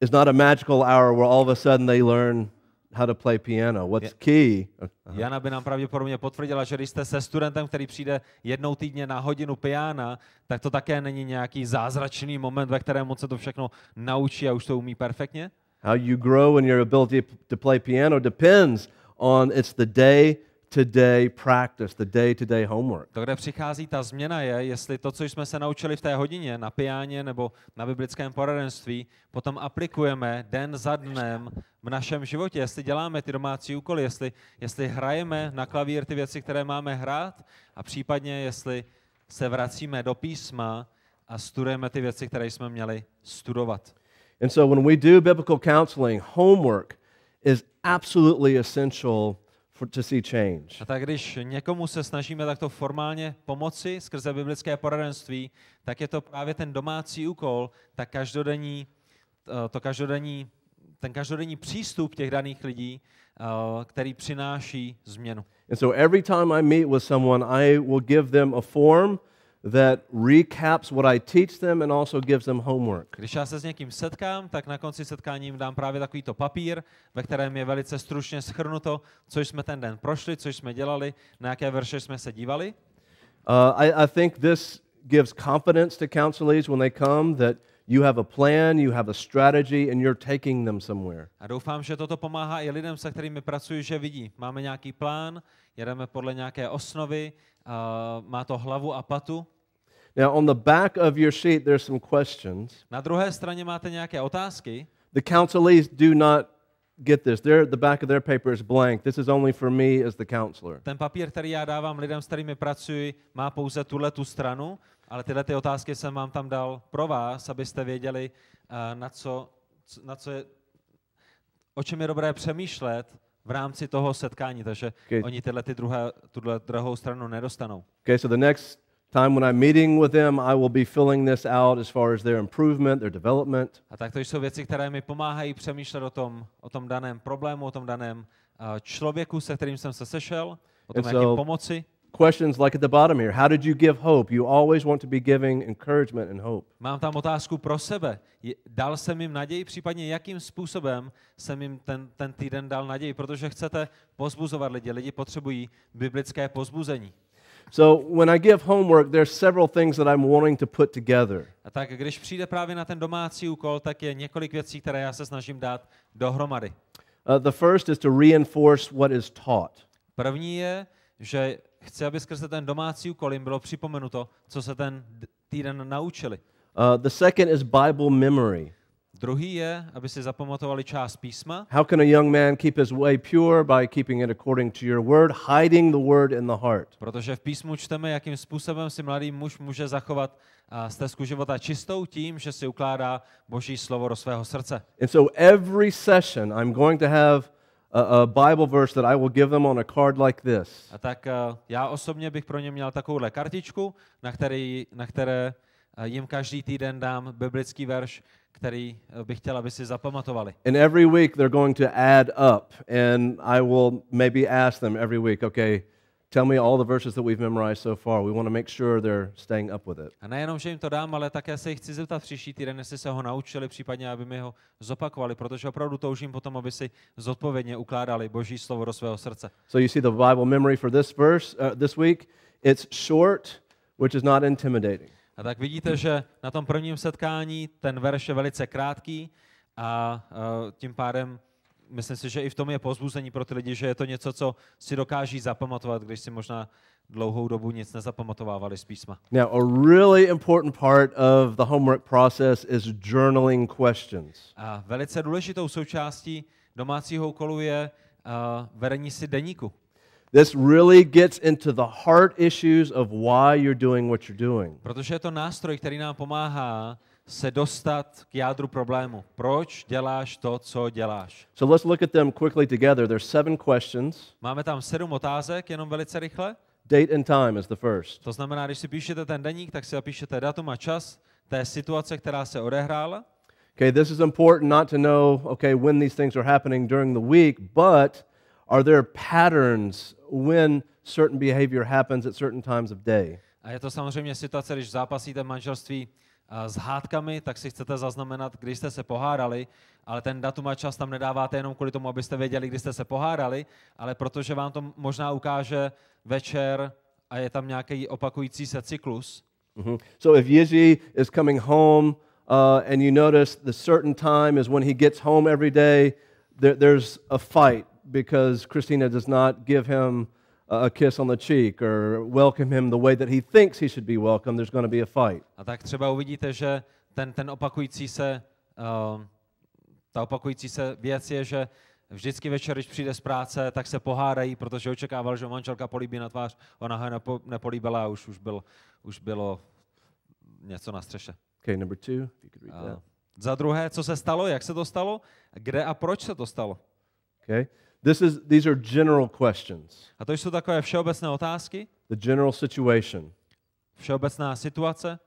is not a magical hour where all of a sudden they learn how to play piano. What's key? Jana by nám pravděpodobně potvrdila, že když jste se studentem, který přijde jednou týdně na hodinu piana, tak to také není nějaký zázračný moment, ve kterém on se to všechno naučí a už to umí perfektně. How you grow in your ability to play piano depends on it's the day to day practice, the day to day homework. To, kde přichází ta změna, je, jestli to, co jsme se naučili v té hodině na piáně nebo na biblickém poradenství, potom aplikujeme den za dnem v našem životě. Jestli děláme ty domácí úkoly, jestli, jestli hrajeme na klavír ty věci, které máme hrát a případně jestli se vracíme do písma a studujeme ty věci, které jsme měli studovat. And so when we do biblical counseling, homework is absolutely essential for, to see change. A tak když někomu se snažíme takto formálně pomoci skrze biblické poradenství, tak je to právě ten domácí úkol, ta každodenní, eh, to každodenní, ten každodenní přístup těch daných lidí, eh, který přináší změnu. And so every time I meet with someone, I will give them a form that recaps what I teach them and also gives them homework. Když já se s někým setkám, tak na konci setkání jim dám právě takovýto papír, ve kterém je velice stručně schrnuto, co jsme ten den prošli, co jsme dělali, na jaké verše jsme se dívali. Uh, I, I think this gives confidence to counselees when they come that you have a plan, you have a strategy, and you're taking them somewhere. A doufám, že toto pomáhá i lidem, se kterými pracuji, že vidí. Máme nějaký plán, jedeme podle nějaké osnovy, uh, má to hlavu a patu. Now, on the back of your sheet, there's some questions. Na druhé straně máte nějaké otázky. The counselees do not get this. Their, the back of their paper is blank. This is only for me as the counselor. Ten papír, který já dávám lidem, s kterými pracuji, má pouze tuhle tu stranu, ale tyhle ty otázky jsem vám tam dal pro vás, abyste věděli, uh, na co, na co je, o čem je dobré přemýšlet v rámci toho setkání, takže Okay. oni tyhle ty druhé, tuhle druhou stranu nedostanou. Okay, so the next time when I'm meeting with them, I will be filling this out as far as their improvement, their development. A tak to jsou věci, které mi pomáhají přemýšlet o tom, o tom daném problému, o tom daném uh, člověku, se kterým jsem se sešel, o tom, And jak so- pomoci. Questions like at the bottom here How did you give hope? You always want to be giving encouragement and hope. Mám tam otázku pro sebe. Dal jsem jim naději, případně jakým způsobem jsem jim ten, ten týden dal naději, protože chcete pozbuzovat lidi. Lidi potřebují biblické pozbuzení. So when I give homework, there's several things that I'm wanting to put together. A tak když přijde právě na ten domácí úkol, tak je několik věcí, které já se snažím dát dohromady. Uh, the first is to reinforce what is taught. První je, že chci, aby skrze ten domácí úkol jim bylo připomenuto, co se ten týden naučili. Uh, the second is Bible memory. Druhý je, aby si zapamatovali část písma. How can a young man keep his way pure? By keeping it according to your word, hiding the word in the heart. Protože v písmu čteme, jakým způsobem si mladý muž může zachovat stezku života čistou tím, že si ukládá Boží slovo do svého srdce. And so every session, I'm going to have a, a Bible verse that I will give them on a card like this. A tak a, já osobně bych pro ně měl takovouhle kartičku, na, který, na které a, jim každý týden dám biblický verš, který a, bych chtěl, aby si zapamatovali. And every week they're going to add up, and I will maybe ask them every week, okay, tell me all the verses that we've memorized so far. We want to make sure they're staying up with it. A nejenom, že jim to dám, ale také se jich chci zeptat příští týden, jestli se ho naučili, případně aby mi ho zopakovali, protože opravdu toužím potom, aby si zodpovědně ukládali Boží slovo do svého srdce. So you see the Bible memory for this verse uh, this week. It's short, which is not intimidating. A tak vidíte, že na tom prvním setkání ten verš je velice krátký a uh, tím pádem myslím si, že i v tom je pozbuzení pro ty lidi, že je to něco, co si dokáží zapamatovat, když si možná dlouhou dobu nic nezapamatovávali z písma. Now, a really important part of the homework process is journaling questions. A velice důležitou součástí domácího úkolu je uh, vedení si deníku. This really gets into the heart issues of why you're doing what you're doing. Protože je to nástroj, který nám pomáhá se dostat k jádru problému. Proč děláš to, co děláš? So let's look at them quickly together. There's seven questions. Máme tam sedm otázek, jenom velice rychle. Date and time is the first. To znamená, když si píšete ten deník, tak si zapíšete datum a čas té situace, která se odehrála. Okay, this is important not to know, okay, when these things are happening during the week, but are there patterns when certain behavior happens at certain times of day? A je to samozřejmě situace, když zápasíte v manželství s hádkami, tak si chcete zaznamenat, když jste se pohádali, ale ten datum a čas tam nedáváte jenom kvůli tomu, abyste věděli, kdy jste se pohádali, ale protože vám to možná ukáže večer a je tam nějaký opakující se cyklus. Mhm. So if Yizzy is coming home uh, and you notice the certain time is when he gets home every day, there, there's a fight because Christina does not give him a kiss on the cheek or welcome him the way that he thinks he should be welcomed, there's going to be a fight. A tak třeba uvidíte, že ten, ten opakující se, uh, ta opakující se věc je, že vždycky večer, když přijde z práce, tak se pohádají, protože očekával, že manželka políbí na tvář, ona ho nepo, nepolíbila a už, už, byl, už bylo něco na střeše. Okay, number two, if you could read Uh, that. za druhé, co se stalo, jak se to stalo, kde a proč se to stalo. Okay, this is these are general questions. A to jsou takové všeobecné otázky, The general situation. všeobecná situace,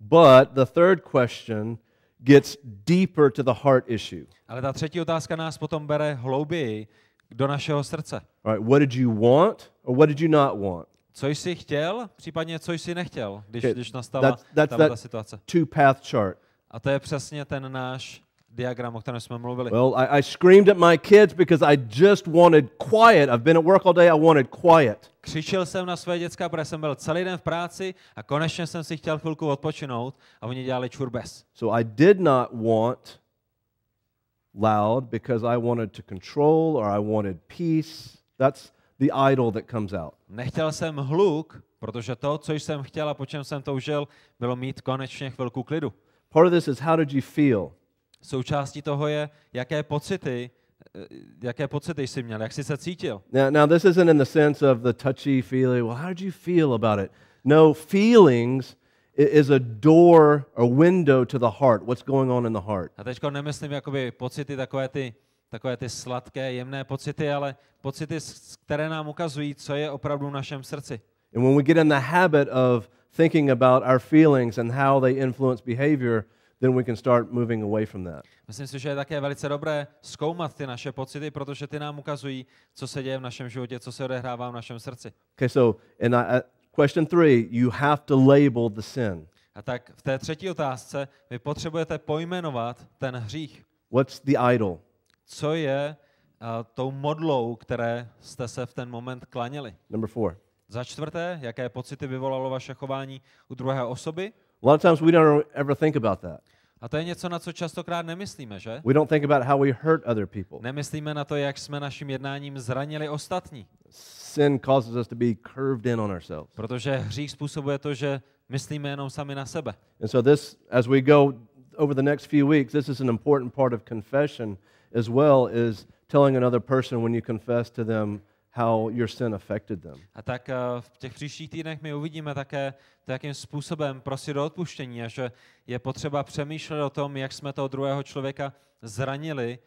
But the third question gets deeper to the heart issue. ale ta třetí otázka nás potom bere hlouběji do našeho srdce. All right, what did you want or what did you not want? Co jsi chtěl, případně co jsi nechtěl, když, Okay, když nastala that's tahle ta that- situace. Two path chart. A to je přesně ten náš diagram, o kterém jsme mluvili. Well, I, I screamed at my kids because I just wanted quiet. I've been at work all day, I wanted quiet. Křičel jsem na své děcka, protože jsem byl celý den v práci a konečně jsem si chtěl chvilku odpočinout a oni dělali čurbes. So I did not want loud because I wanted to control or I wanted peace. That's the idol that comes out. Nechtěl jsem hluk, protože to, co jsem chtěl a po čem jsem toužil, bylo mít konečně chvilku klidu. Part of this is how did you feel? Součástí toho je, jaké pocity, eh, jaké pocity jsi měl, jak jsi se cítil. Now, now this isn't in the sense of the touchy feeling. Well, how did you feel about it? No, feelings is a door, a window to the heart. What's going on in the heart? A teď nemyslím jakoby pocity, takové ty, takové ty sladké, jemné pocity, ale pocity, které nám ukazují, co je opravdu v našem srdci. And when we get in the habit of thinking about our feelings and how they influence behavior, then we can start moving away from that. Myslím si, že je také velice dobré zkoumat ty naše pocity, protože ty nám ukazují, co se děje v našem životě, co se odehrává v našem srdci. Okay, so and I, question three, you have to label the sin. A tak v té třetí otázce vy potřebujete pojmenovat ten hřích. What's the idol? Co je uh, tou modlou, které jste se v ten moment klaněli? Number four. Za čtvrté, jaké pocity vyvolalo vaše chování u druhé osoby? A lot of times we don't ever think about that. A to je něco, na co častokrát nemyslíme, že? We don't think about how we hurt other people. Nemyslíme na to, jak jsme naším jednáním zranili ostatní. Sin causes us to be curved in on ourselves. Protože hřích způsobuje to, že myslíme jenom sami na sebe. And so this, as we go over the next few weeks, this is an important part of confession as well, is telling another person when you confess to them how your sin affected them. A tak eh, v těch příštích týdnech my uvidíme také, to, jakým způsobem prosit o odpuštění a že je potřeba přemýšlet o tom, jak jsme toho druhého člověka zranili,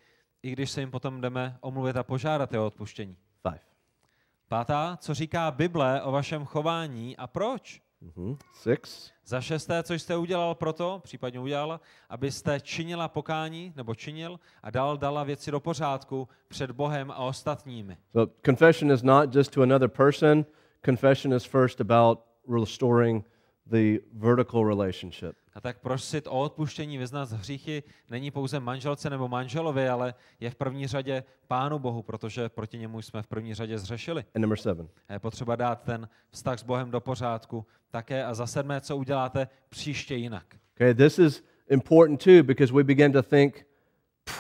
i když se jim potom jdeme omluvit a požádat o odpuštění. Five. Pátá, co říká Bible o vašem chování a proč? Hmm Six. Za šesté, co jste udělal proto, případně udělal, abyste činila pokání, nebo činil, a dal dala věci do pořádku před Bohem a ostatními. So confession is not just to another person. Confession is first about restoring the vertical relationship. A tak prosit o odpuštění, vyznat hříchy není pouze manželce nebo manželovi, ale je v první řadě Pánu Bohu, protože proti němu jsme v první řadě zřešili. And number seven. A je potřeba dát ten vztah s Bohem do pořádku také. A za sedmé, co uděláte příště jinak. Okay, this is important too because we begin to think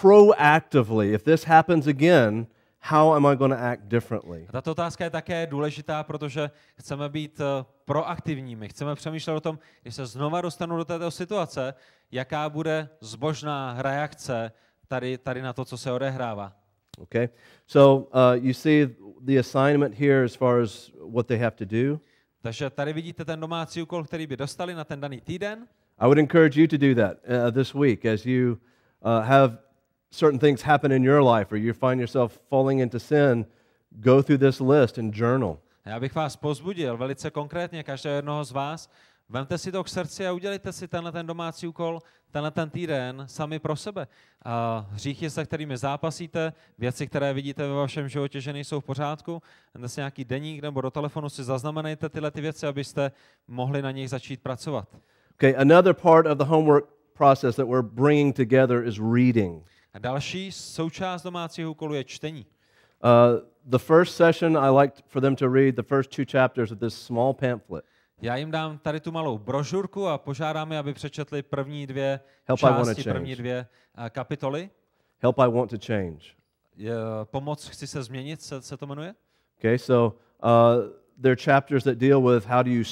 proactively. If this happens again, how am I going to act differently? A tato otázka je také důležitá, protože chceme být eh, proaktivními. Chceme přemýšlet o tom, když se znova dostanu do této situace, jaká bude zbožná reakce tady, tady na to, co se odehrává. Okay, so uh, you see the assignment here as far as what they have to do. Takže tady vidíte ten domácí úkol, který by dostali na ten daný týden. I would encourage you to do that uh, this week as you uh, have certain things happen in your life or you find yourself falling into sin. Go through this list and journal. Já bych vás pozbudil velice konkrétně, každého jednoho z vás, vemte si to k srdci a udělejte si tenhle ten domácí úkol, tenhle ten týden sami pro sebe. A hříchy, se kterými zápasíte, věci, které vidíte ve vašem životě, že nejsou v pořádku, vemte si nějaký deník nebo do telefonu si zaznamenejte tyhle ty věci, abyste mohli na nich začít pracovat. Okay, another part of the homework process that we're bringing together is reading. A další součást domácího úkolu je čtení. Uh, the first session, I liked for them to read the first two chapters of this small pamphlet. Já jim dám tady tu malou brožurku a požádám je, aby přečetli první dvě Help části, první dvě eh, kapitoly. Help I Want to Change. Je, pomoc chci se změnit, se, se to jmenuje. Okay, so uh, there are chapters that deal with how do you,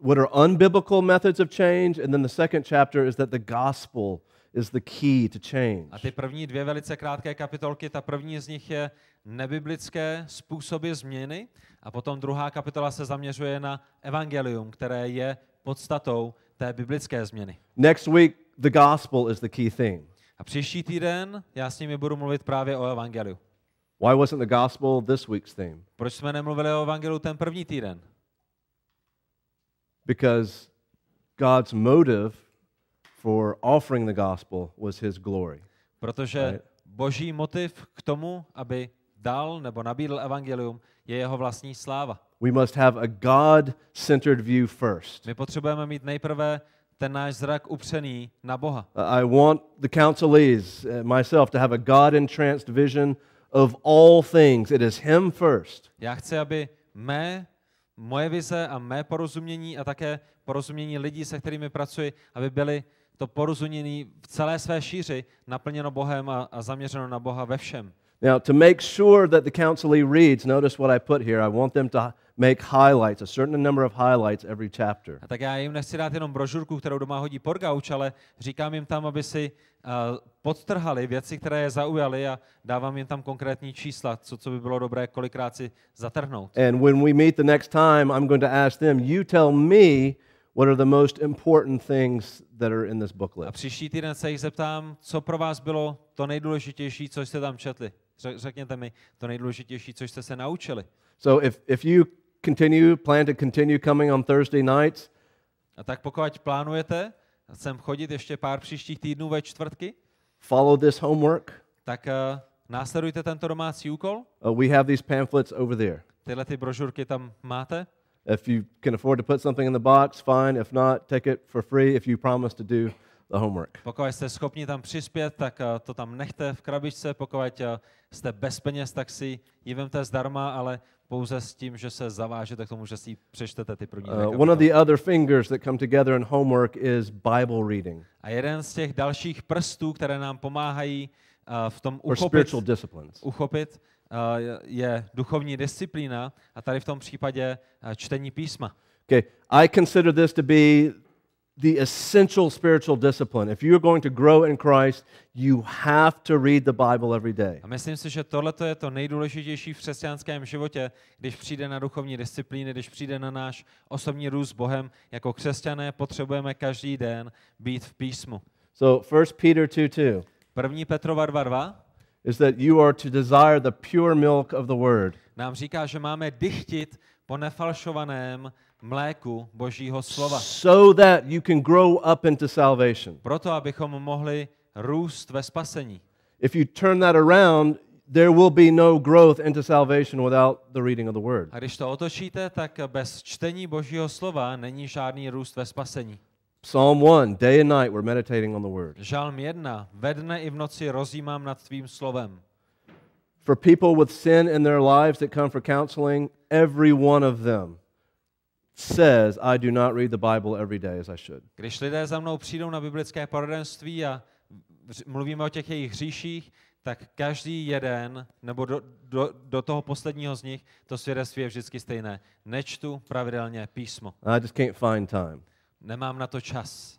what are unbiblical methods of change, and then the second chapter is that the gospel is the key to change. A ty první dvě velice krátké kapitolky, ta první z nich je nebiblické způsoby změny a potom druhá kapitola se zaměřuje na evangelium, které je podstatou té biblické změny. Next week, the gospel is the key theme. A příští týden já s nimi budu mluvit právě o evangeliu. Why wasn't the gospel this week's theme? Proč jsme nemluvili o evangeliu ten první týden? Because God's motive for offering the gospel was his glory. Protože Right. boží motiv k tomu, aby dal nebo nabídl evangelium, je jeho vlastní sláva. We must have a God centered view first. My potřebujeme mít nejprve ten náš zrak upřený na Boha. I want the counselees, uh, myself, to have a God entranced vision of all things. It is Him first. Já chci, aby mé, moje vize a mé porozumění a také porozumění lidí, se kterými pracuji, aby byly to porozumění v celé své šíři naplněno Bohem a, a zaměřeno na Boha ve všem. Now, to make sure that the counselee reads, notice what I put here. I want them to make highlights, a certain number of highlights every chapter. A tak já jim nechci dát jenom brožurku, kterou doma hodí Porgauč, ale říkám jim tam, aby si uh, podtrhali věci, které je zaujaly a dávám jim tam konkrétní čísla, co, co by bylo dobré kolikrát si zatrhnout. And when we meet the next time, I'm going to ask them, you tell me what are the most important things that are in this A booklet. příští týden se jich zeptám, co pro vás bylo to nejdůležitější, co jste tam četli. Ře- Řekněte mi to nejdůležitější, co jste se naučili. So if, if you continue, plan to continue coming on Thursday nights, A tak pokud plánujete sem chodit ještě pár příštích týdnů ve čtvrtky, follow this homework. tak uh, následujte tento domácí úkol. Uh, we have these pamphlets over there. Tyhle ty brožurky tam máte. If you can afford to put something in the box, fine. If not, take it for free if you promise to do the homework. Pokud jste schopni tam přispět, tak uh, to tam nechte v krabičce. Pokud uh, jste bez peněz, tak si ji vemte zdarma, ale pouze s tím, že se zavážete k tomu, že si přečtete ty první Uh, one of the other fingers that come together in homework is Bible reading A jeden z těch dalších prstů, které nám pomáhají uh, v tom uchopit, uchopit je duchovní disciplína a tady v tom případě uh, čtení písma. Okay, I consider this to be the essential spiritual discipline. If you're going to grow in Christ, you have to read the Bible every day. A myslím si, že tohle je to nejdůležitější v křesťanském životě, když přijde na duchovní disciplíny, když přijde na náš osobní růst s Bohem. Jako křesťané potřebujeme každý den být v písmu. So 1 Peter 2 2 První Petrova 2.2 is that you are to desire the pure milk of the word nám říká, že máme dychtit po nefalšovaném mléku Božího slova. so that you can grow up into salvation. Proto, abychom mohli růst ve spasení. If you turn that around, there will be no growth into salvation without the reading of the word. A když to otočíte, tak bez čtení Božího slova není žádný růst ve spasení. Psalm 1, day and night, we're meditating on the word. Žalm 1. Ve dne i v noci rozjímám nad tvým slovem. For people with sin in their lives that come for counseling, every one of them says, I do not read the Bible every day as I should. Když lidé za mnou přijdou na biblické poradenství a mluvíme o těch jejich hříších, tak každý jeden, nebo do, do, do toho posledního z nich, to svědectví je vždycky stejné. Nečtu pravidelně písmo. I just can't find time. Nemám na to čas.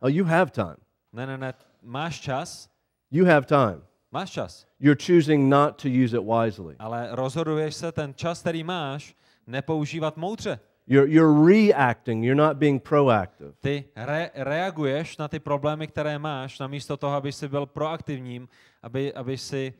Oh, you have time. Ne, ne, ne. Máš čas? You have time. Máš čas. You're choosing not to use it wisely. Ale rozhoduješ se ten čas, který máš, nepoužívat moudře. You're, you're reacting, you're not being proactive. Ty re- reaguješ na ty problémy, které máš, namísto toho, aby si byl proaktivním, aby, aby si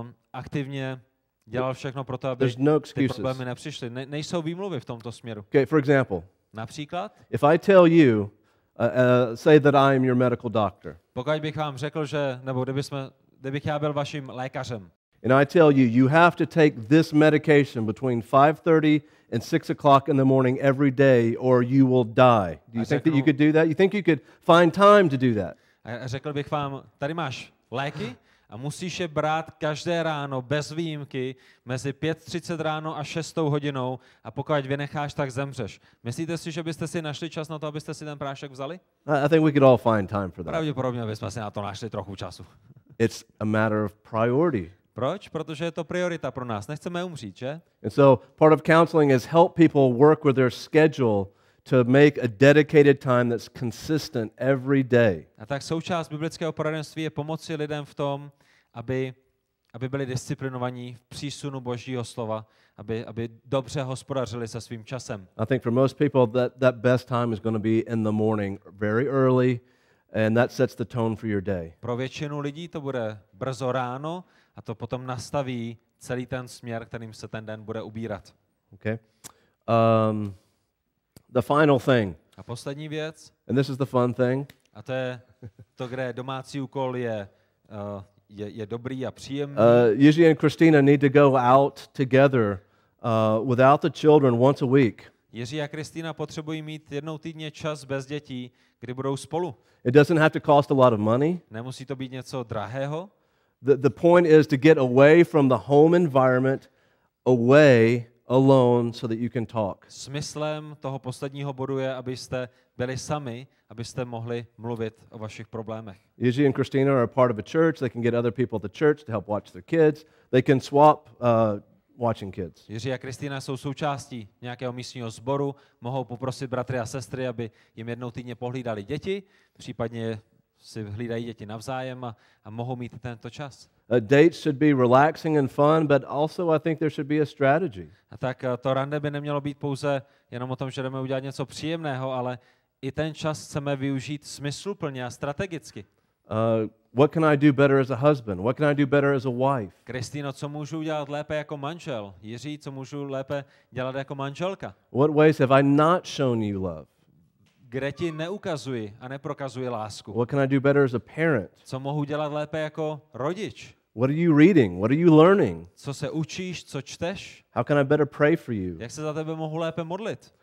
um, aktivně dělal všechno pro to, aby There's no ty problémy nepřišly. Ne, nejsou výmluvy v tomto směru. Okay, for example, Například, if I tell you, uh, uh, say that I am your medical doctor, pokud bych vám řekl, že, nebo kdyby jsme, kdybych já byl vaším lékařem and I tell you, you have to take this medication between 5:30 and 6 o'clock in the morning every day, or you will die. Do you think that you could do that? You think you could find time to do that? a řekl bych vám, tady máš léky a musíš je brát každé ráno bez výjimky mezi 5.30 ráno a 6 hodinou a pokud vynecháš, tak zemřeš. Myslíte si, že byste si našli čas na to, abyste si ten prášek vzali? I think we could all find time for that. Pravděpodobně bychom si na to našli trochu času. It's a matter of priority. Proč? Protože je to priorita pro nás. Nechceme umřít, že? And so part of counseling is help people work with their schedule to make a dedicated time that's consistent every day. A tak součást biblického poradenství je pomoci lidem v tom, aby, aby byli disciplinovaní v přísunu Božího slova, aby, aby dobře hospodařili se svým časem. I think for most people that, that best time is going to be in the morning, very early, and that sets the tone for your day. Pro většinu lidí to bude brzo ráno a to potom nastaví celý ten směr, kterým se ten den bude ubírat. Okay? Um, the final thing, A poslední věc, and this is the fun thing, a to je to, kde domácí úkol je, uh, je, je dobrý a příjemný. uh, Yuji and Christina need to go out together uh, without the children once a week. Jiří a Kristýna potřebují mít jednou týdně čas bez dětí, kdy budou spolu. It doesn't have to cost a lot of money. Nemusí to být něco drahého. The, the point is to get away from the home environment, away alone, so that you can talk. Smyslem toho posledního bodu je, abyste byli sami, abyste mohli mluvit o vašich problémech. Yuji and Christina are a part of a church. They can get other people at the church to help watch their kids. They can swap uh, watching kids. Jiří a Kristýna jsou součástí nějakého místního sboru, mohou poprosit bratry a sestry, aby jim jednou týdně pohlídali děti, případně si hlídají děti navzájem a, a mohou mít tento čas. Uh, dates should be relaxing and fun, but also I think there should be a strategy. A tak eh, to rande by nemělo být pouze jenom o tom, že jdeme udělat něco příjemného, ale i ten čas chceme využít smysluplně a strategicky. Uh, what can I do better as a husband? What can I do better as a wife? Kristýno, co můžu udělat lépe jako manžel? Jiří, co můžu lépe dělat jako manželka? What ways have I not shown you love? Kde ti neukazuji a neprokazuji lásku? What can I do better as a parent? Co mohu dělat lépe jako rodič? What are you reading? What are you learning? Co se učíš, co čteš? How can I better pray for you? Jak se za tebe mohu lépe modlit?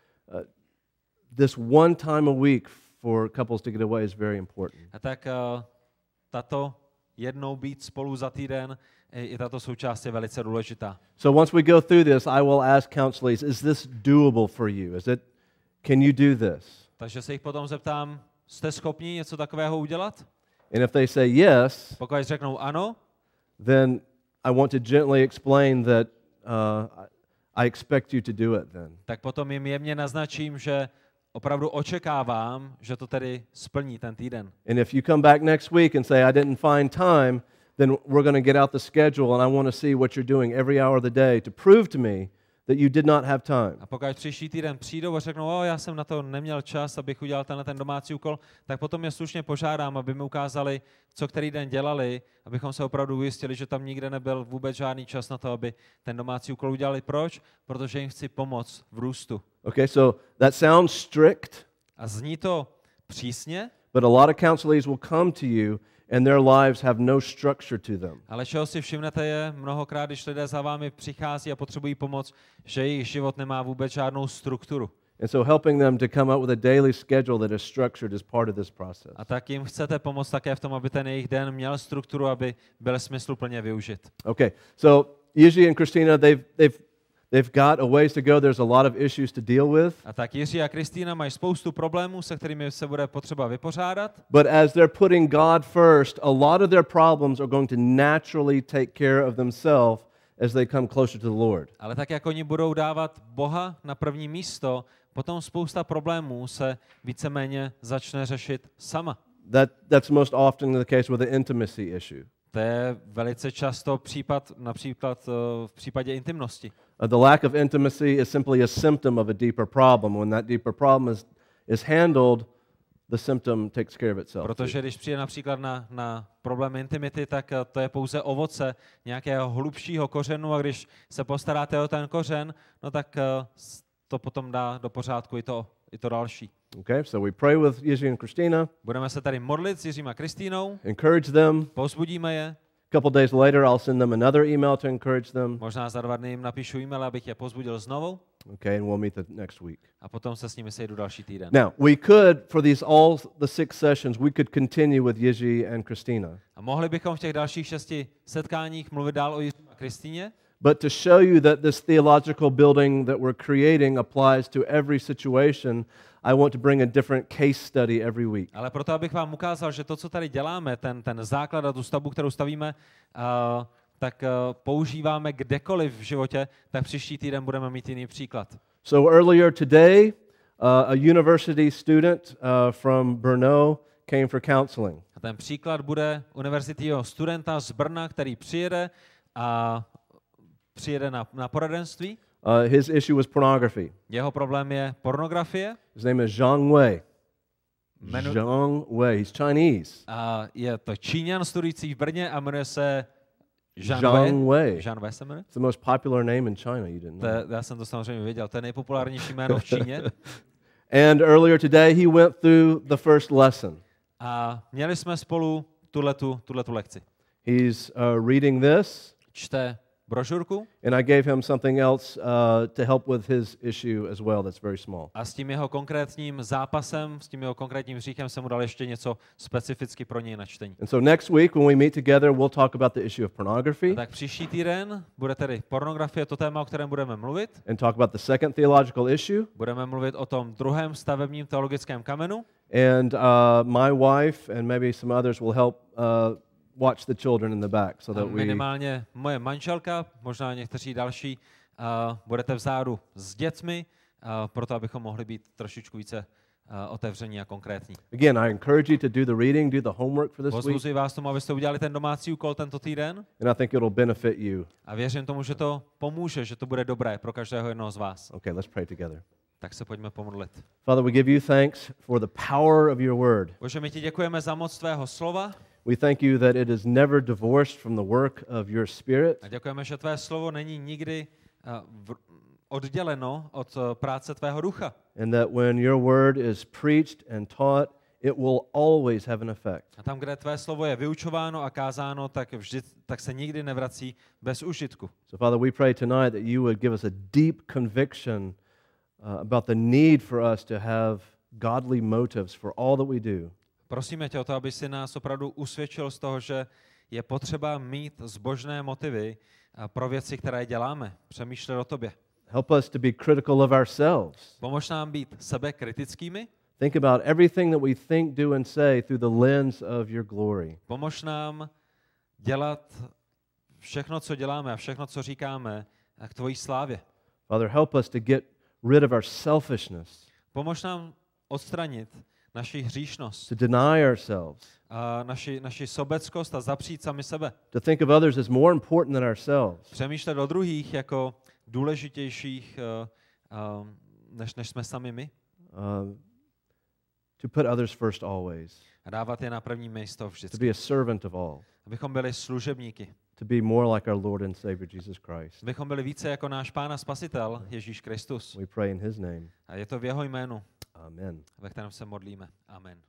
This one time a week for couples to get away is very important. A tak uh, tato jednou být spolu za týden, i i tato součást je velice důležitá. So once we go through this, I will ask counselors, is this doable for you? Is it can you do this? Takže se jich potom zeptám, jste schopni něco takového udělat? And if they say yes, Pokud řeknou ano, then I want to gently explain that uh, I- expect you to do it then. tak potom jim jemně naznačím, že opravdu očekávám, že to tedy splní ten týden. And if you come back next week and say, I didn't find time, then we're going to get out the schedule and I want to see what you're doing every hour of the day to prove to me that you did not have time. A pokud příští týden přijdou a řeknou, o, já jsem na to neměl čas, abych udělal tenhle ten domácí úkol, tak potom je slušně požádám, aby mi ukázali, co který den dělali, abychom se opravdu ujistili, že tam nikde nebyl vůbec žádný čas na to, aby ten domácí úkol udělali. Proč? Protože jim chci pomoct v růstu. Okay, so that sounds strict, A zní to přísně, but a lot of counselors will come to you and their lives have no structure to them. ale čeho si všimnete je mnohokrát, když lidé za vámi přichází a potřebují pomoc, že jejich život nemá vůbec žádnou strukturu. And so helping them to come up with a daily schedule that is structured is part of this process. A tak jim chcete pomoct také v tom, aby ten jejich den měl strukturu, aby byl smysluplně využit. Okay, so Yuji and Christina, they've, they've, they've got a ways to go. There's a lot of issues to deal with. A tak Jiří a Kristýna mají spoustu problémů, se kterými se bude potřeba vypořádat, But as they're putting God first, a lot of their problems are going to naturally take care of themselves as they come closer to the Lord. ale tak jak oni budou dávat Boha na první místo, potom spousta problémů se víceméně začne řešit sama. That, that's most often the case with the intimacy issue. To je velice často případ, například eh, v případě intimnosti. Uh, the lack of intimacy is simply a symptom of a deeper problem. When that deeper problem is, is handled, the symptom takes care of itself. Protože když přijde například na, na problém intimity, tak eh, to je pouze ovoce nějakého hlubšího kořenu a když se postaráte o ten kořen, no tak eh, to potom dá do pořádku i to, i to další. Okay, so we pray with Izzy and Christina, Budeme se tady modlit s Jiřím a Kristýnou, encourage them. povzbudíme je, A couple days later, I'll send them another email to encourage them. možná za dva dny jim napíšu e-mail, abych je pozbudil znovu Okay, and we'll meet the next week. a potom se s nimi sejdu další týden. Now, we could, for these all the six sessions, we could continue with Yiji and Christina. A mohli bychom v těch dalších šesti setkáních mluvit dál o Jiřím a Kristýně, But to show you that this theological building that we're creating applies to every situation, I want to bring a different case study every week. Ale proto, abych vám ukázal, že to, co tady děláme, ten, ten základ a tu stavbu, kterou stavíme, uh, tak uh, používáme kdekoliv v životě, tak příští týden budeme mít jiný příklad. So earlier today, uh, a university student uh, from Brno came for counseling. A ten příklad bude univerzitního studenta z Brna, který přijede a přijede na, na poradenství. Uh, his issue was pornography. Jeho problém je pornografie. His name is Zhang Wei. Jmenu- Zhang Wei. He's Chinese. A je to Číňan studující v Brně a jmenuje se Jean, Zhang Wei. Wei. Jean Wei se jmenuje? It's the most popular name in China. You didn't To know. je, já jsem to samozřejmě věděl, to je nejpopulárnější jméno v Číně. (laughs) And earlier today, he went through the first lesson. A měli jsme spolu tuhletu, tuhletu lekci. He's uh, reading this, Čte brožurku and I gave him something else uh, to help with his issue as well. That's very small. a s tím jeho konkrétním zápasem, s tím jeho konkrétním hříchem jsem mu dal ještě něco specificky pro něj na čtení. And so next week, when we meet together, we'll talk about the issue of A pornography tak příští týden bude tedy pornografie, to téma, o kterém budeme mluvit. and talk about the second theological issue. Budeme mluvit o tom druhém stavebním teologickém kamenu And uh, my wife and maybe some others will help uh, watch the children in the back so that we minimálně moje manželka, možná někteří další, uh, budete vzadu s dětmi, uh, proto abychom mohli být trošičku více uh, otevření a konkrétní. Again, I encourage you to do the reading, do the homework for this week, Pozbuzuji vás tomu, abyste udělali ten domácí úkol tento týden and I think it'll benefit you. a věřím tomu, že to pomůže, že to bude dobré pro každého jednoho z vás. Okay, let's pray together. Tak se pojďme pomodlit. Father, we give you thanks for the power of your word. Bože, my ti děkujeme za moc tvého slova We thank you that it is never divorced from the work of your spirit. a děkujeme, že tvé slovo není nikdy uh, odděleno od uh, práce tvého ducha. and that when your word is preached and taught, it will always have an effect. A tam, kde tvé slovo je vyučováno a kázáno, tak, vždy, tak se nikdy nevrací bez užitku. So, Father, we pray tonight that you would give us a deep conviction uh, about the need for us to have godly motives for all that we do. Prosíme tě o to, aby si nás opravdu usvědčil z toho, že je potřeba mít zbožné motivy a pro věci, které děláme, přemýšlet o tobě. Help us to be critical of ourselves. Pomož nám být sebekritickými, Think about everything that we think, do, and say through the lens of your glory. pomož nám dělat všechno, co děláme a všechno, co říkáme, k tvojí slávě. Father, help us to get rid of our selfishness, Pomož nám odstranit naši hříšnost, to deny ourselves, a naši, naši sobeckost a zapřít sami sebe. to think of others as more important than ourselves. Přemýšlet o druhých jako důležitějších, uh, uh, než, než jsme sami my. Uh, to put others first always, A dávat je na první místo to vždycky. be a servant of all, Abychom byli služebníky. to be more like our Lord and Savior Jesus Christ. Abychom byli více jako náš Pán a Spasitel Ježíš Kristus. We pray in His name. A je to v jeho jménu, Amen. ve kterém se modlíme. Amen.